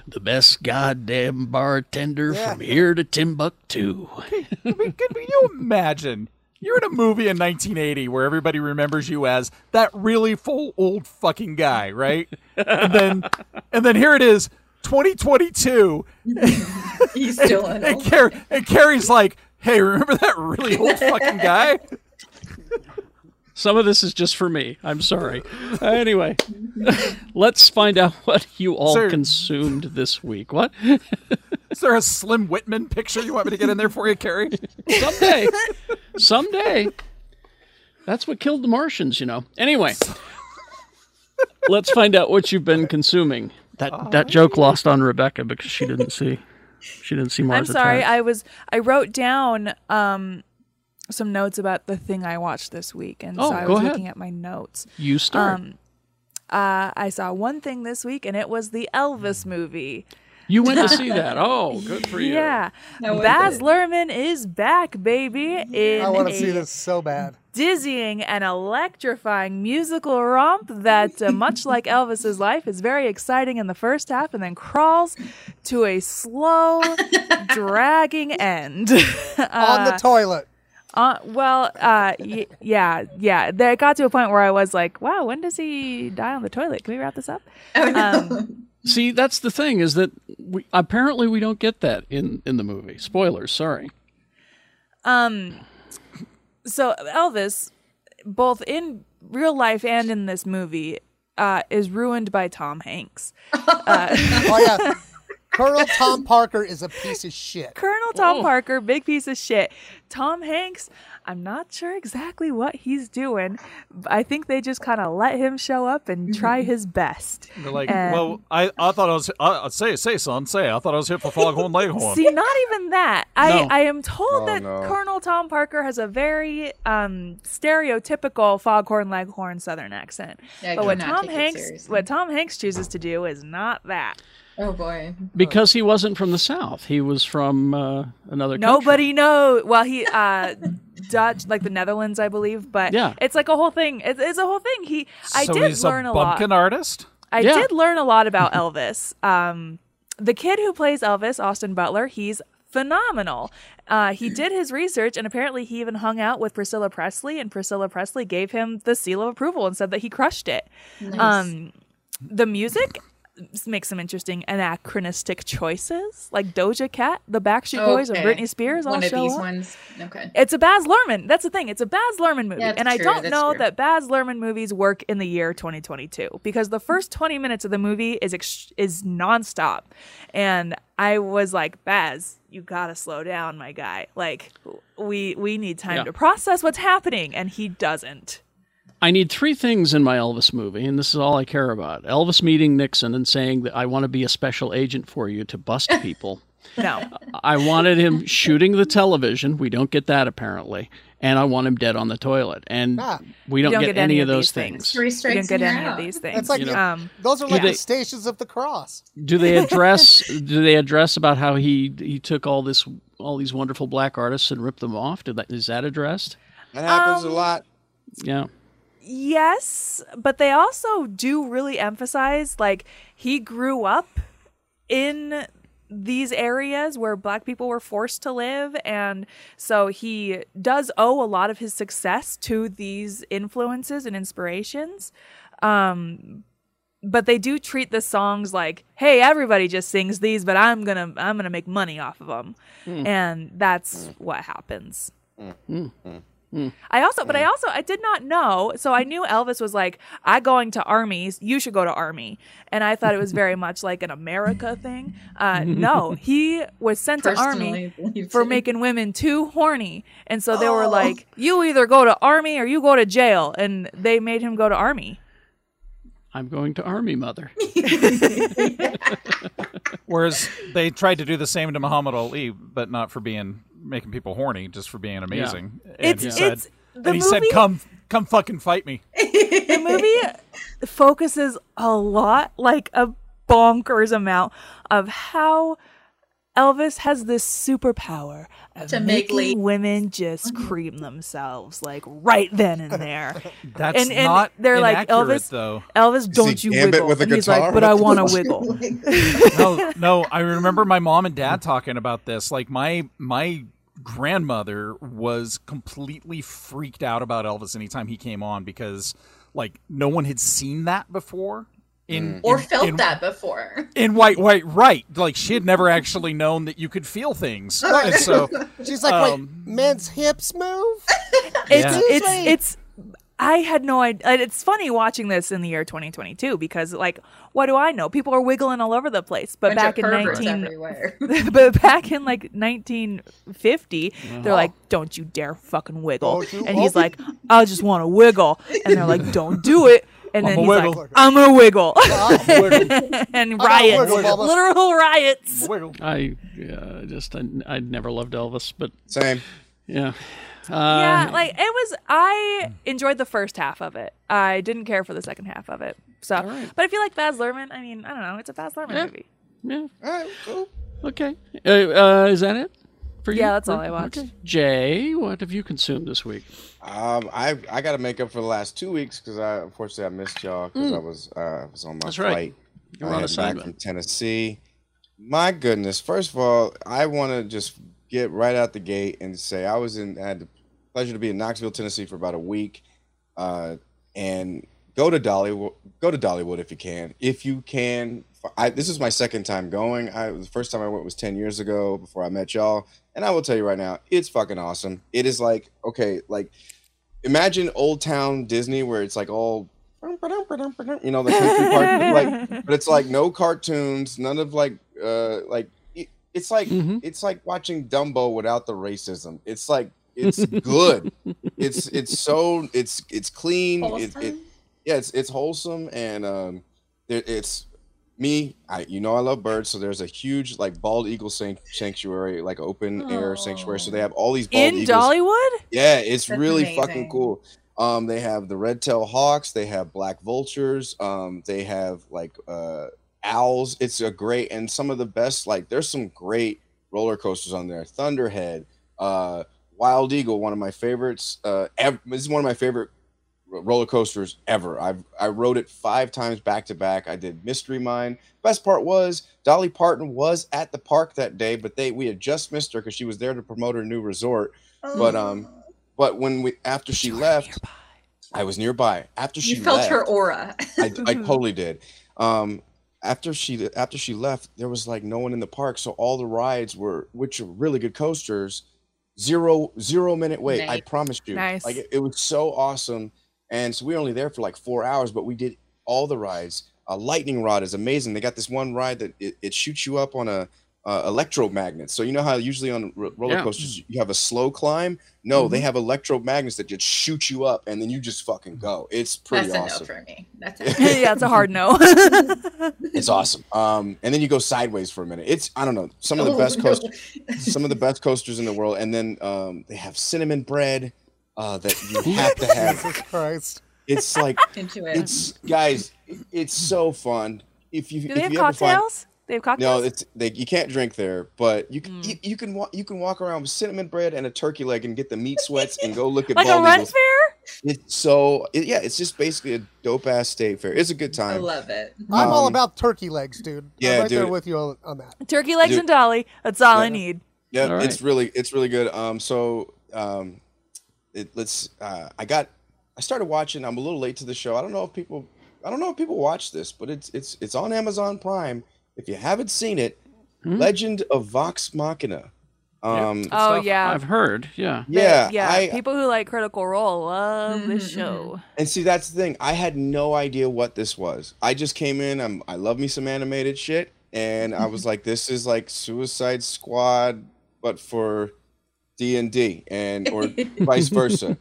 the best goddamn bartender Yeah. from here to Timbuktu. I mean, can you imagine? You're in a movie in 1980 where everybody remembers you as that really full old fucking guy, right? And then, and then here it is, 2022, He's still in and, Car- and Carrie's like, "Hey, remember that really old fucking guy?" Some of this is just for me. I'm sorry. Uh, anyway, let's find out what you all Sir. consumed this week. What? Is there a Slim Whitman picture you want me to get in there for you, Carrie? Someday. Someday. That's what killed the Martians, you know. Anyway, let's find out what you've been consuming. That that joke lost on Rebecca because she didn't see she didn't see I'm sorry. Attacks. I was I wrote down um some notes about the thing I watched this week, and Oh, so I go was ahead. looking at my notes. You start. Um, uh, I saw one thing this week, and it was the Elvis movie. You went to see that. Oh, good for you. Yeah, How was Baz? Luhrmann is back, baby. In I want to see this so bad. dizzying and electrifying musical romp that, uh, much like Elvis's life, is very exciting in the first half and then crawls to a slow, dragging end. On the toilet. Uh, well, uh, y- yeah, yeah. There it got to a point where I was like, "Wow, when does he die on the toilet? Can we wrap this up?" Oh, no. Um, See, that's the thing is that we, apparently we don't get that in in the movie. Spoilers. Sorry. Um, so Elvis, both in real life and in this movie, uh, is ruined by Tom Hanks. Uh, Oh yeah. Colonel Tom Parker is a piece of shit. Colonel Tom Oh. Parker, big piece of shit. Tom Hanks, I'm not sure exactly what he's doing. but I think they just kind of let him show up and try his best. They're like, And- "Well, I, I thought I was. Uh, say, say, son, say. I thought I was here for Foghorn Leghorn." See, not even that. I, No. I am told Oh, that no. Colonel Tom Parker has a very um, stereotypical foghorn leghorn Southern accent. Yeah, but what Tom Hanks what Tom Hanks chooses to do is not that. Oh boy. Because he wasn't from the South. He was from uh, another country. Nobody knows. Well, he uh, Dutch, like the Netherlands, I believe. But Yeah. it's like a whole thing. It's, it's a whole thing. He, I so did he's learn a a, lot. bumpkin artist. I Yeah. did learn a lot about Elvis. Um, the kid who plays Elvis, Austin Butler, he's phenomenal. Uh, he did his research, and apparently he even hung out with Priscilla Presley, and Priscilla Presley gave him the seal of approval and said that he crushed it. Nice. Um, the music makes some interesting anachronistic choices, like Doja Cat, the Backstreet Boys, and Okay. Britney Spears all One of show these up. ones. Okay. It's a Baz Luhrmann. That's the thing. It's a Baz Luhrmann movie. Yeah, it's and I don't That's know true. that Baz Luhrmann movies work in the year 2022 because the first 20 minutes of the movie is ex- is nonstop. And I was like, Baz, you got to slow down, my guy. Like we we need time Yeah. to process what's happening and he doesn't. I need three things in my Elvis movie, and this is all I care about. Elvis meeting Nixon and saying that I want to be a special agent for you to bust people. No. I wanted him shooting the television. We don't get that apparently. And I want him dead on the toilet. And Ah. we don't, You get, any of those things. Three You strikes don't get and any you're of these things. That's like You know. um, those are like they- the stations of the cross. Do they address do they address about how he he took all this all these wonderful black artists and ripped them off? Did that, is that addressed? That happens Um, a lot. Yeah. Yes, but they also do really emphasize like he grew up in these areas where black people were forced to live and so he does owe a lot of his success to these influences and inspirations. Um but they do treat the songs like, "Hey, everybody just sings these, but I'm going to I'm going to make money off of them." Hmm. And that's what happens. Hmm. Hmm. I also, but I also, I did not know. So I knew Elvis was like, "I going to armies. You should go to army," and I thought it was very much like an America thing. Uh, no, he was sent to army for it. making women too horny, and so they were Oh. like, "You either go to army or you go to jail," and they made him go to army. I'm going to army mother. Whereas they tried to do the same to Muhammad Ali, but not for being making people horny, just for being amazing. And It's- he it's- said, the and he said, "Come, come, fucking fight me." the movie focuses a lot, like a bonkers amount, of how Elvis has this superpower of To make making la- women just cream themselves, like right then and there. That's and, and not they're like Elvis, though. Elvis, don't you wiggle? with a and he's like, but I want to wiggle. no, no. I remember my mom and dad talking about this. Like my my grandmother was completely freaked out about Elvis anytime he came on because like no one had seen that before. In, or in- felt in- that before. in white, white, right? Like she had never actually known that you could feel things, and so She's like, Um, wait, men's hips move? It's Yeah. it's it's. I had no idea. It's funny watching this in the year 2022 because, like, what do I know? People are wiggling all over the place. But Bunch back of in 19, everywhere. but back in like 1950, they're like, "Don't you dare fucking wiggle!" And he's like, "I just want to wiggle," and they're like, "Don't do it." And then I'ma he's wiggle. like, "I'm gonna wiggle," wiggle. and riots, wiggle, literal riots. I uh, just I, I never loved Elvis, but Same. yeah. Uh, yeah, like it was. I enjoyed the first half of it. I didn't care for the second half of it. So, right. but I feel like Baz Luhrmann. I mean, I don't know. It's a Baz Luhrmann Yeah. movie. yeah. All right, cool. Okay. Uh, uh, is that it for you? Yeah, that's all I watched. Okay. Jay, what have you consumed this week? Um, I I got to make up for the last two weeks because I unfortunately I missed y'all because I was uh I was on my. That's right. flight. You were I on headed back assignment. from Tennessee. My goodness! First of all, I want to just get right out the gate and say I was in. I had the pleasure to be in Knoxville, Tennessee for about a week, uh, and go to Dollywood. Go to Dollywood if you can. If you can, I, this is my second time going. I the first time I went was ten years ago before I met y'all, and I will tell you right now, it's fucking awesome. It is like okay, like imagine Old Town Disney where it's like all you know the country part like but it's like no cartoons none of like uh like it, it's like Mhm. it's like watching Dumbo without the racism it's like it's good it's it's so it's it's clean it, it yeah it's it's wholesome and um there, it's me i you know i love birds so there's a huge like bald eagle sanctuary like open air sanctuary so they have all these bald In eagles Dollywood, yeah, it's That's really amazing. fucking cool. Um, they have the red tail hawks, they have black vultures, um, they have like uh owls. It's a great and some of the best. Like, there's some great roller coasters on there. Thunderhead, uh, Wild Eagle, one of my favorites. Uh, ev- this is one of my favorite roller coasters ever. I've I rode it five times back to back. I did Mystery Mine. Best part was Dolly Parton was at the park that day, but they we had just missed her because she was there to promote her new resort. But um, but when we after she left, I was nearby. After she You felt left, her aura. I, I totally did. Um, after she after she left, there was like no one in the park, so all the rides were, which are really good coasters, zero zero minute wait. I Nice. promise you, Nice. like it, it was so awesome. And so we were only there for like four hours, but we did all the rides. Uh, lightning rod is amazing. They got this one ride that it, it shoots you up on a uh, electromagnet. So you know how usually on r- roller Yeah. coasters you have a slow climb. No, they Mhm. have electromagnets that just shoot you up, and then you just fucking go. It's pretty That's a awesome. no for me. That's yeah, it's a hard no. It's awesome. Um, and then you go sideways for a minute. It's I don't know some of the Oh, best no. coasters, some of the best coasters in the world. And then um, they have cinnamon bread uh, that you have to have. Jesus Christ. It's like Into it. it's guys, it's so fun. If you Do if they have you ever find- cocktails? They have cocktails. no, it's they, you can't drink there, but you can you, you can walk you can walk around with cinnamon bread and a turkey leg and get the meat sweats and go look at like a bald run eagles. fair? It's so it, yeah, it's just basically a dope ass state fair. It's a good time. I love it. I'm all Um, about turkey legs, dude. yeah, I'm right there dude. with you on, on that. Turkey legs Dude. and dolly. That's all I need. Yeah, All it's really it's really good. Um, so um, it, let's. Uh, I got. I started watching. I'm a little late to the show. I don't know if people. I don't know if people watch this, but it's it's it's on Amazon Prime. If you haven't seen it, Hmm? Legend of Vox Machina. Um, Good Oh, yeah. I've heard. Yeah. But, yeah, yeah. I, People who like Critical Role love this mhm. show. And see, that's the thing. I had no idea what this was. I just came in. I'm. I love me some animated shit, and I was like, "This is like Suicide Squad, but for D and D, and or vice versa."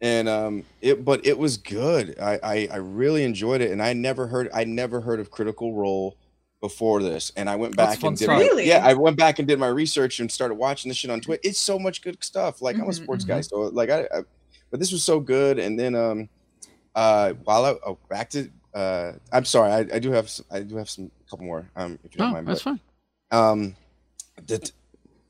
And um, it. But it was good. I, I I really enjoyed it, and I never heard. I never heard of Critical Role before this, and I went back and did. My, Really? Yeah, I went back and did my research and started watching this shit on Twitter. It's so much good stuff. Like I'm a Mhm, sports guy, so like I, I but this was so good. And then um, uh, while I oh, back to uh, I'm sorry, I, I do have some, I do have some couple more. Um, if you don't Oh, mind. that's but, fine. um, the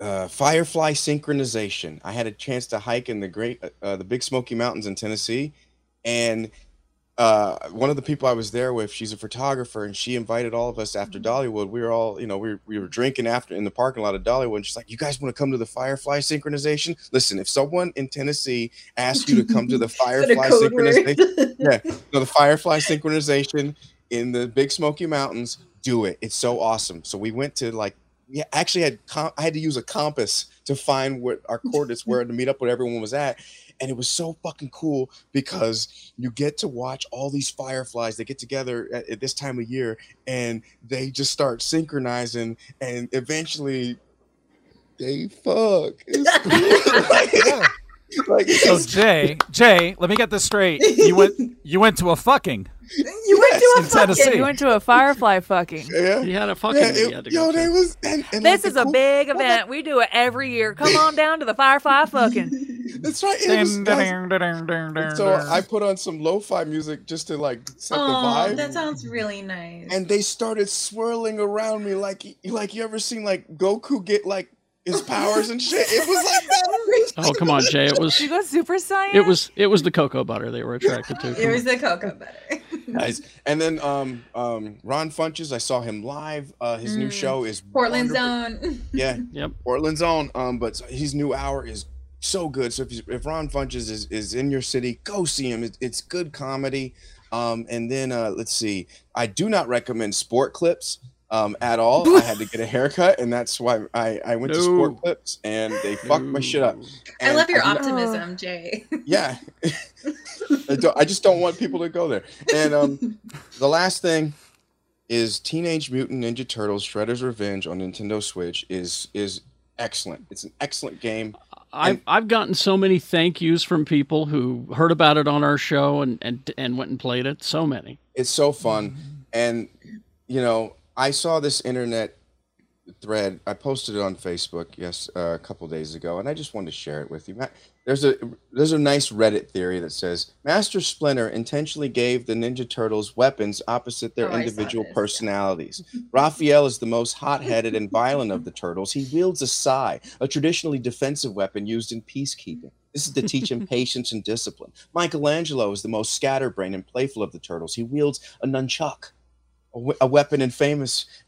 uh, Firefly synchronization. I had a chance to hike in the great uh, the Big Smoky Mountains in Tennessee, and uh, one of the people I was there with, she's a photographer, and she invited all of us after Dollywood. We were all, you know, we were, we were drinking after in the parking lot of Dollywood. And she's like, "You guys want to come to the Firefly synchronization? Listen, if someone in Tennessee asks you to come to the Is it a Firefly synchronization, yeah, the Firefly synchronization in the Big Smoky Mountains, do it. It's so awesome. So we went to like, yeah, actually had com- I had to use a compass to find what our coordinates were to meet up with everyone was at, and it was so fucking cool because you get to watch all these fireflies. They get together at, at this time of year, and they just start synchronizing, and eventually. They fuck. Like, like, So Jay, Jay, let me get this straight. You went you went to a fucking. You went to a in Tennessee. fucking. You went to a Firefly fucking. yeah. He had a fucking. Yeah, he it- had to yo, go they to. was and, and This like is a cool- big event. We do it every year. Come on down to the Firefly fucking. That's right. It was, Ding, guys, ding, ding, ding, ding, so ding. I put on some lo-fi music just to like set the Oh, vibe. that sounds really nice. and they started swirling around me like like you ever seen like Goku get like his powers and shit. It was like that. Oh come on, Jay! It was You go Super Saiyan. it was it was the cocoa butter they were attracted to. it was the cocoa butter. Nice. And then um um Ron Funches, I saw him live. Uh his new Mm. show is Portland wonderful. own. Yeah, Yep. Portland's own. Um, but his new hour is so good. So if you, if Ron Funches is, is in your city, go see him. It, it's good comedy. Um, and then uh, let's see. I do not recommend Sport Clips um, at all. I had to get a haircut, and that's why I, I went to Sport Clips, and they fucked my shit up. I love your do not- optimism, Jay. yeah. I, don't, I just don't want people to go there. And um, the last thing is Teenage Mutant Ninja Turtles: Shredder's Revenge on Nintendo Switch is is excellent. It's an excellent game. I've I've gotten so many thank yous from people who heard about it on our show and and and went and played it. So many. It's so fun, and you know, I saw this internet thread. I posted it on Facebook yes uh, a couple days ago, and I just wanted to share it with you. There's a there's a nice Reddit theory that says Master Splinter intentionally gave the Ninja Turtles weapons opposite their Oh, individual this, yeah. personalities. Raphael is the most hot-headed and violent of the turtles. He wields a sai, a traditionally defensive weapon used in peacekeeping. This is to teach him patience and discipline. Michelangelo is the most scatterbrained and playful of the turtles. He wields a nunchuck, a, we- a weapon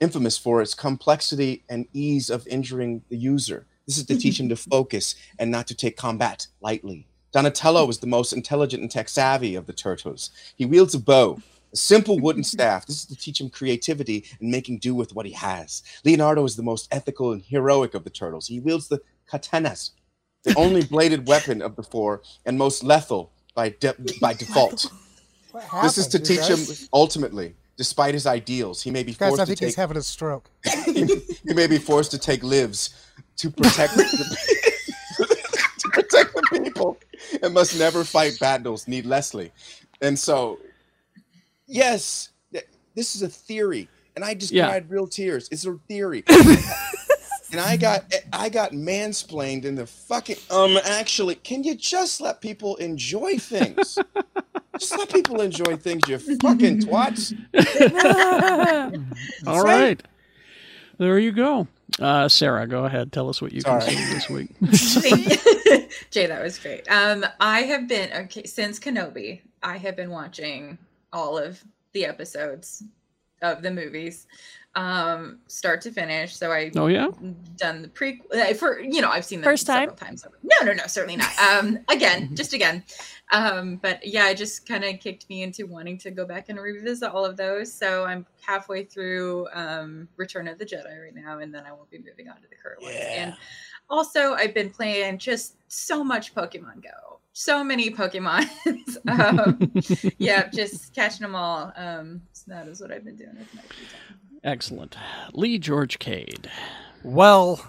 infamous, for its complexity and ease of injuring the user. This is to teach him to focus and not to take combat lightly. Donatello is the most intelligent and tech savvy of the turtles. He wields a bow, a simple wooden staff. This is to teach him creativity and making do with what he has. Leonardo is the most ethical and heroic of the turtles. He wields the katanas, the only bladed weapon of the four and most lethal by de- by default. This is to teach him ultimately, despite his ideals, he may be Guys, forced I to think take he's having a stroke. he may be forced to take lives to protect the, to protect the people and must never fight battles needlessly. And so, yes, this is a theory, and I just Yeah. cried real tears. It's a theory. and I got I got mansplained in the fucking um actually can you just let people enjoy things? Just let people enjoy things, you fucking twats. All right. There you go. Uh, Sarah, go ahead. Tell us what you Sorry. consumed this week. Jay, that was great. Um, I have been okay since Kenobi. I have been watching all of the episodes of the movies, um, start to finish. So I Oh, yeah? done the pre uh, for you know I've seen them First time? several times. over. No, no, no, certainly not. Um, again, just again. Um, but yeah, it just kind of kicked me into wanting to go back and revisit all of those. So I'm halfway through um, Return of the Jedi right now, and then I will be moving on to the current ones. And also, I've been playing just so much Pokemon Go. So many Pokemon. um, yeah, just catching them all. Um, so that is what I've been doing with my free time. Excellent. Lee George Cade. Well,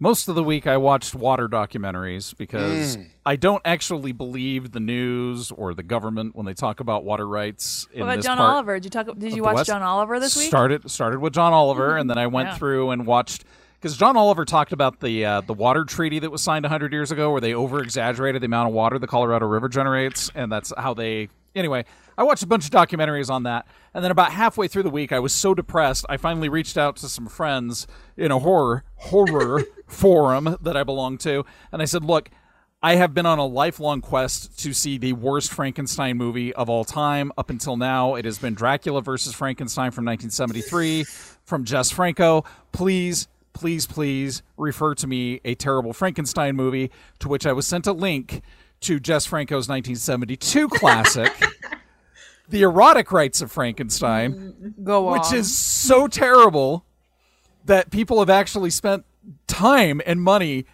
most of the week I watched water documentaries because Mm. I don't actually believe the news or the government when they talk about water rights. In What about this John part Oliver? Did you talk? Did you watch West. John Oliver this week? Started started with John Oliver, and then I went Yeah. through and watched because John Oliver talked about the uh, the water treaty that was signed 100 years ago, where they over exaggerated the amount of water the Colorado River generates, and that's how they. Anyway, I watched a bunch of documentaries on that, and then about halfway through the week, I was so depressed, I finally reached out to some friends in a horror horror forum that I belong to, and I said, "Look." I have been on a lifelong quest to see the worst Frankenstein movie of all time. Up until now, it has been Dracula versus Frankenstein from 1973 from Jess Franco. Please, please, please refer to me a terrible Frankenstein movie, to which I was sent a link to Jess Franco's 1972 classic, The Erotic Rites of Frankenstein, mm, Go which is so terrible that people have actually spent time and money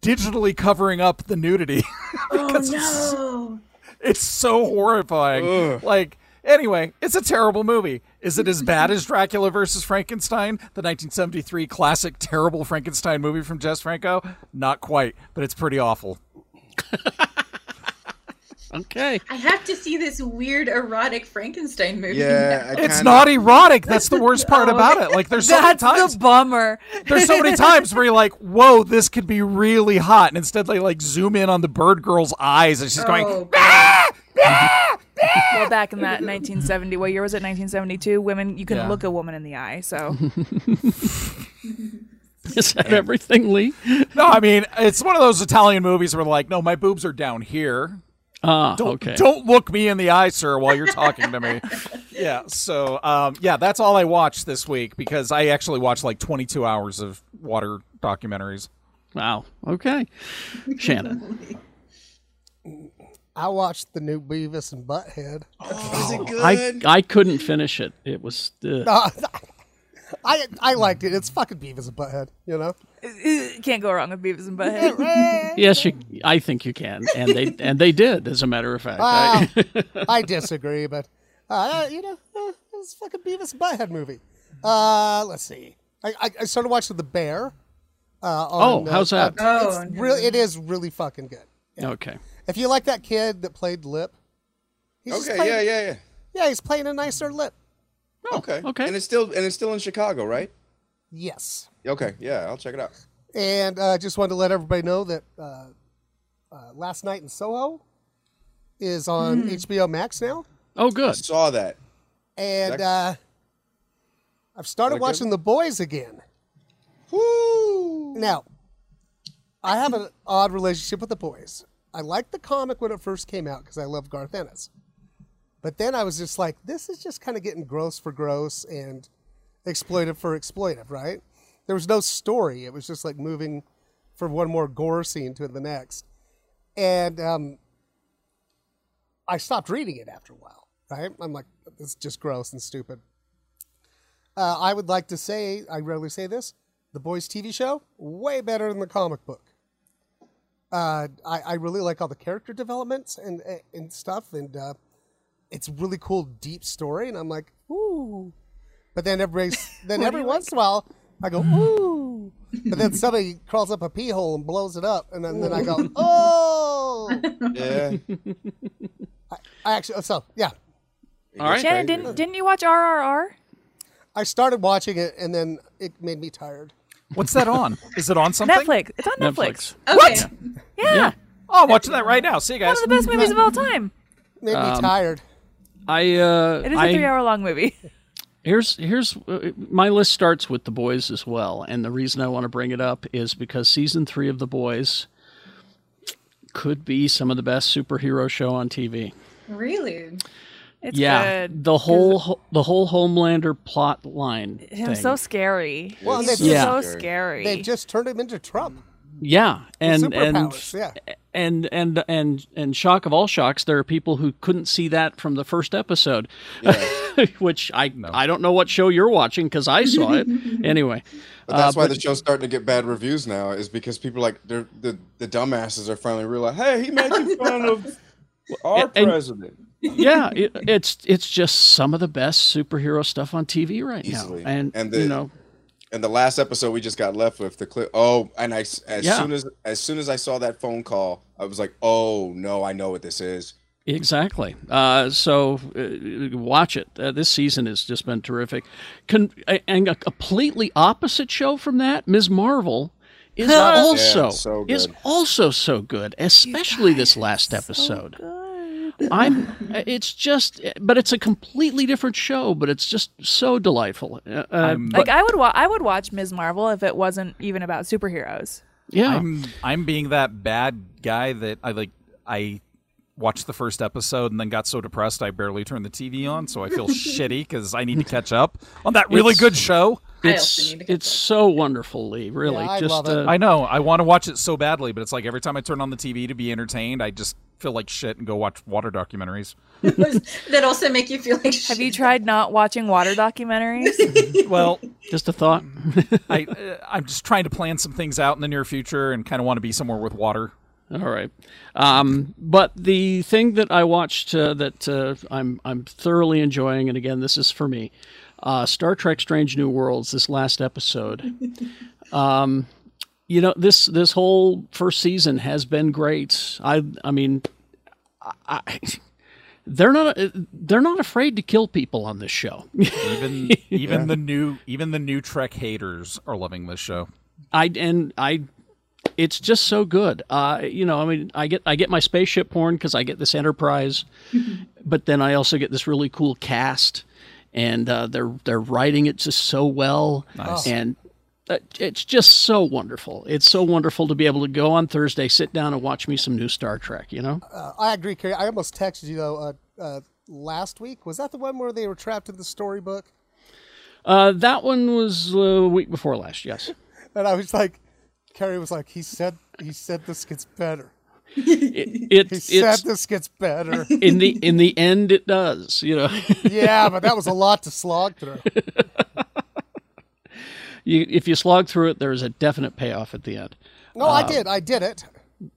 digitally covering up the nudity because it's, oh, it's so horrifying. Like, anyway, it's a terrible movie. Is it as bad as Dracula versus Frankenstein, the 1973 classic terrible Frankenstein movie from Jess Franco? Not quite, but it's pretty awful. Okay. I have to see this weird erotic Frankenstein movie. Yeah, now. It's not erotic. That's the worst part oh. about it. Like, there's so many That's times. the bummer. There's so many times where you're like, "Whoa, this could be really hot," and instead they like zoom in on the bird girl's eyes, and she's oh, going, Oh, well, back in that 1970, what year was it? 1972. Women, you can Yeah. look a woman in the eye. So Is that everything, Lee? "No, I mean, it's one of those Italian movies where like, no, my boobs are down here. Ah, Don't okay. don't look me in the eye, sir, while you're talking to me." yeah. So, um, yeah, that's all I watched this week because I actually watched like 22 hours of water documentaries. Wow. Okay. Shannon. I watched the new Beavis and Butthead. Is it good? I I couldn't finish it. It was uh, Uh, I I liked it. It's fucking Beavis and Butthead, you know. can't go wrong with Beavis and Butthead. yes, you. I think you can, and they and they did, as a matter of fact. Wow. I- I disagree, but uh, you know, uh, it's fucking Beavis and Butthead movie. Uh, let's see. I, I, I started watching The Bear. Uh, on, Oh, how's uh, that? uh, Oh, it's really, it is really fucking good. okay. If you like that kid that played Lip, he's Okay, playing- yeah, yeah, yeah. yeah, he's playing a nicer Lip. Okay. okay. And it's still and it's still in Chicago, right? Yes. Okay, yeah, I'll check it out. And uh, just wanted to let everybody know that uh, uh, Last Night in Soho is on Hmm. HBO Max now. Oh, I good. saw that. And That- uh, I've started That good? watching The Boys again. Woo! Now, I have an odd relationship with The Boys. I liked the comic when it first came out because I love Garth Ennis. But then I was just like, this is just kind of getting gross for gross and exploitive for exploitive, right? There was no story. It was just like moving from one more gore scene to the next. And um, I stopped reading it after a while, right? I'm like, this is just gross and stupid. Uh, I would like to say, I rarely say this, the Boys TV show, way better than the comic book. Uh, I, I really like all the character developments and and stuff, and uh, it's really cool, deep story. And I'm like, ooh. But then everybody's, then every once in a while, I go, ooh. But then somebody crawls up a pee hole and blows it up, and then, then I go, oh. Yeah. I, I actually, so yeah, All right. Shannon, didn't didn't you watch RRR? I started watching it, and then it made me tired. What's that on? Is it on something? Netflix. It's on Netflix. Okay. What? Yeah. Oh, I'm watching that right now. See you guys. One of the best movies of all time. Made me Um, tired. I uh, It is a I- three-hour-long movie. Here's here's uh, my list starts with the boys as well, and the reason I want to bring it up is because season three of the boys could be some of the best superhero show on TV. Really? It's yeah, good. the whole ho- the whole Homelander plot line. Him thing. so scary. Well, and they've Yeah. so scary. They've just turned him into Trump. Yeah, and and yeah. and and and and shock of all shocks, there are people who couldn't see that from the first episode, which I I don't know what show you're watching because I saw it anyway. But that's Uh, why the show's starting to get bad reviews now, is because people like they're, the the dumbasses are finally realizing, hey, he making fun of our and- president. yeah, it, it's it's just some of the best superhero stuff on TV right Easily. now, and, And the- you know, And the last episode we just got left with the clip. Oh, and I as Yeah. soon as as soon as I saw that phone call, I was like, oh no, I know what this is. exactly. Uh, so uh, watch it. Uh, this season has just been terrific. Con- and a completely opposite show from that, Ms. Marvel. Is also Yeah, so is also so good, especially this last episode. I'm. It's just, but it's a completely different show. But it's just so delightful. Uh, uh, I'm- but- like I would wa- I would watch Ms. Marvel if it wasn't even about superheroes. yeah, I'm I'm being that bad guy that I like I watched the first episode and then got so depressed I barely turned the TV on, so I feel shitty because I need to catch up on that really It's- good show. I it's also need to catch it's so wonderful, Lee. Really, Yeah, I just love it. uh, I know I want to watch it so badly, but it's like every time I turn on the TV to be entertained, I just feel like shit and go watch water documentaries. that also make you feel like Have you tried not watching water documentaries? Well, just a thought. I uh, I'm just trying to plan some things out in the near future and kind of want to be somewhere with water. All right. Um, but the thing that I watched uh, that uh, I'm I'm thoroughly enjoying, and again, this is for me, uh, Star Trek: Strange New Worlds. This last episode. Um, you know this this whole first season has been great. I I mean, I, they're not they're not afraid to kill people on this show. Even even the new even the new Trek haters are loving this show. I and I it's just so good. Uh, you know, I mean, I get I get my spaceship porn because I get this Enterprise, but then I also get this really cool cast, and uh, they're they're writing it just so well, Nice. and uh, it's just so wonderful. It's so wonderful to be able to go on Thursday, sit down, and watch me some new Star Trek. You know, Uh, I agree, Carrie. I almost texted you though uh, uh, last week. Was that the one where they were trapped in the storybook? uh, that one was uh, a week before last. Yes, And I was like, Carrie was like, he said, he said this gets better. It, He said it's this gets better. in the in the end it does. You know. yeah, but that was a lot to slog through. you, if you slog through it, there is a definite payoff at the end. No, I did. I did it.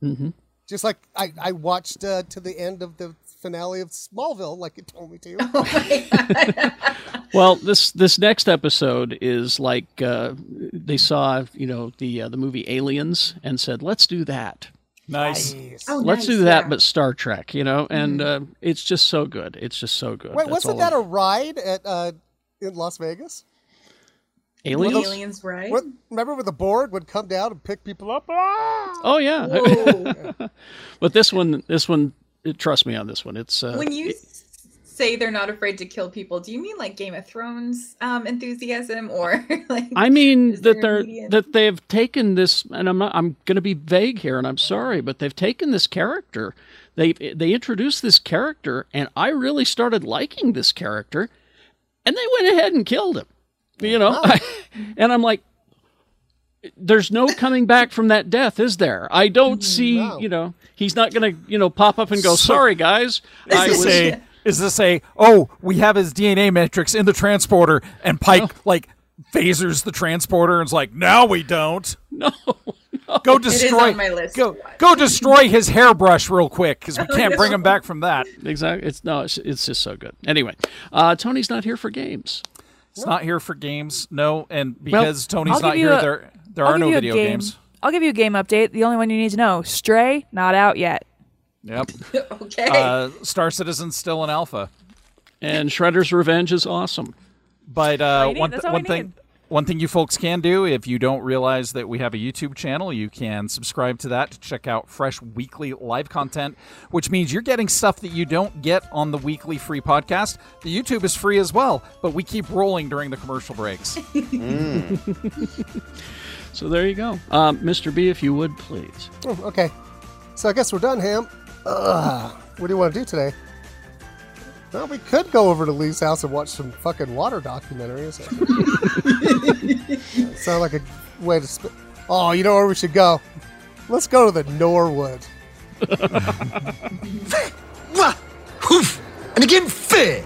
Mhm. Just like I, I watched uh, to the end of the finale of Smallville, like you told me to. Well, this this next episode is like uh, they saw, you know, the uh, the movie Aliens and said, "Let's do that. Nice. Oh, Let's nice, do that, yeah. but Star Trek." You know, and uh, it's just so good. It's just so good. Wait, That's wasn't that a I'm- ride at uh, in Las Vegas? Aliens? Aliens, right? What, remember when the board would come down and pick people up? Ah! Oh yeah, but this one, this one, trust me on this one. It's uh, when you s- say they're not afraid to kill people, do you mean like Game of Thrones um, enthusiasm, or like? I mean that they're immediate- that they've taken this, and I'm not, I'm going to be vague here, and I'm sorry, but they've taken this character. They they introduced this character, and I really started liking this character, and they went ahead and killed him. You know, and I'm like, there's no coming back from that death, is there? I don't see. No. You know, he's not going to you know pop up and go, sorry guys, I Is was. this a is this a oh we have his DNA matrix in the transporter and Pike like phasers the transporter and is like now we don't No, go It is destroy on my list. go go destroy his hairbrush real quick because we can't bring him back from that. exactly. It's no, it's, it's just so good. Anyway, uh, Tony's not here for games. It's not here for games, no, and because Tony's not here, a- there there I'll are no video game. games. I'll give you a game update. The only one you need to know: Stray, not out yet. Yep, okay. uh, Star Citizen's still in alpha. And Shredder's Revenge is awesome. But uh, one, th- one thing, one thing you folks can do if you don't realize that we have a YouTube channel, you can subscribe to that to check out fresh weekly live content, which means you're getting stuff that you don't get on the weekly free podcast. The YouTube is free as well, but we keep rolling during the commercial breaks. So there you go. Um, Mr. B, if you would please. Oh, okay. So I guess we're done, Ham. Ugh. What do you want to do today? Well, we could go over to Lee's house and watch some fucking water documentaries. Sound like a way to spend. Oh, you know where we should go? Let's go to the Norwood. Wah! Hoof! And again, fair!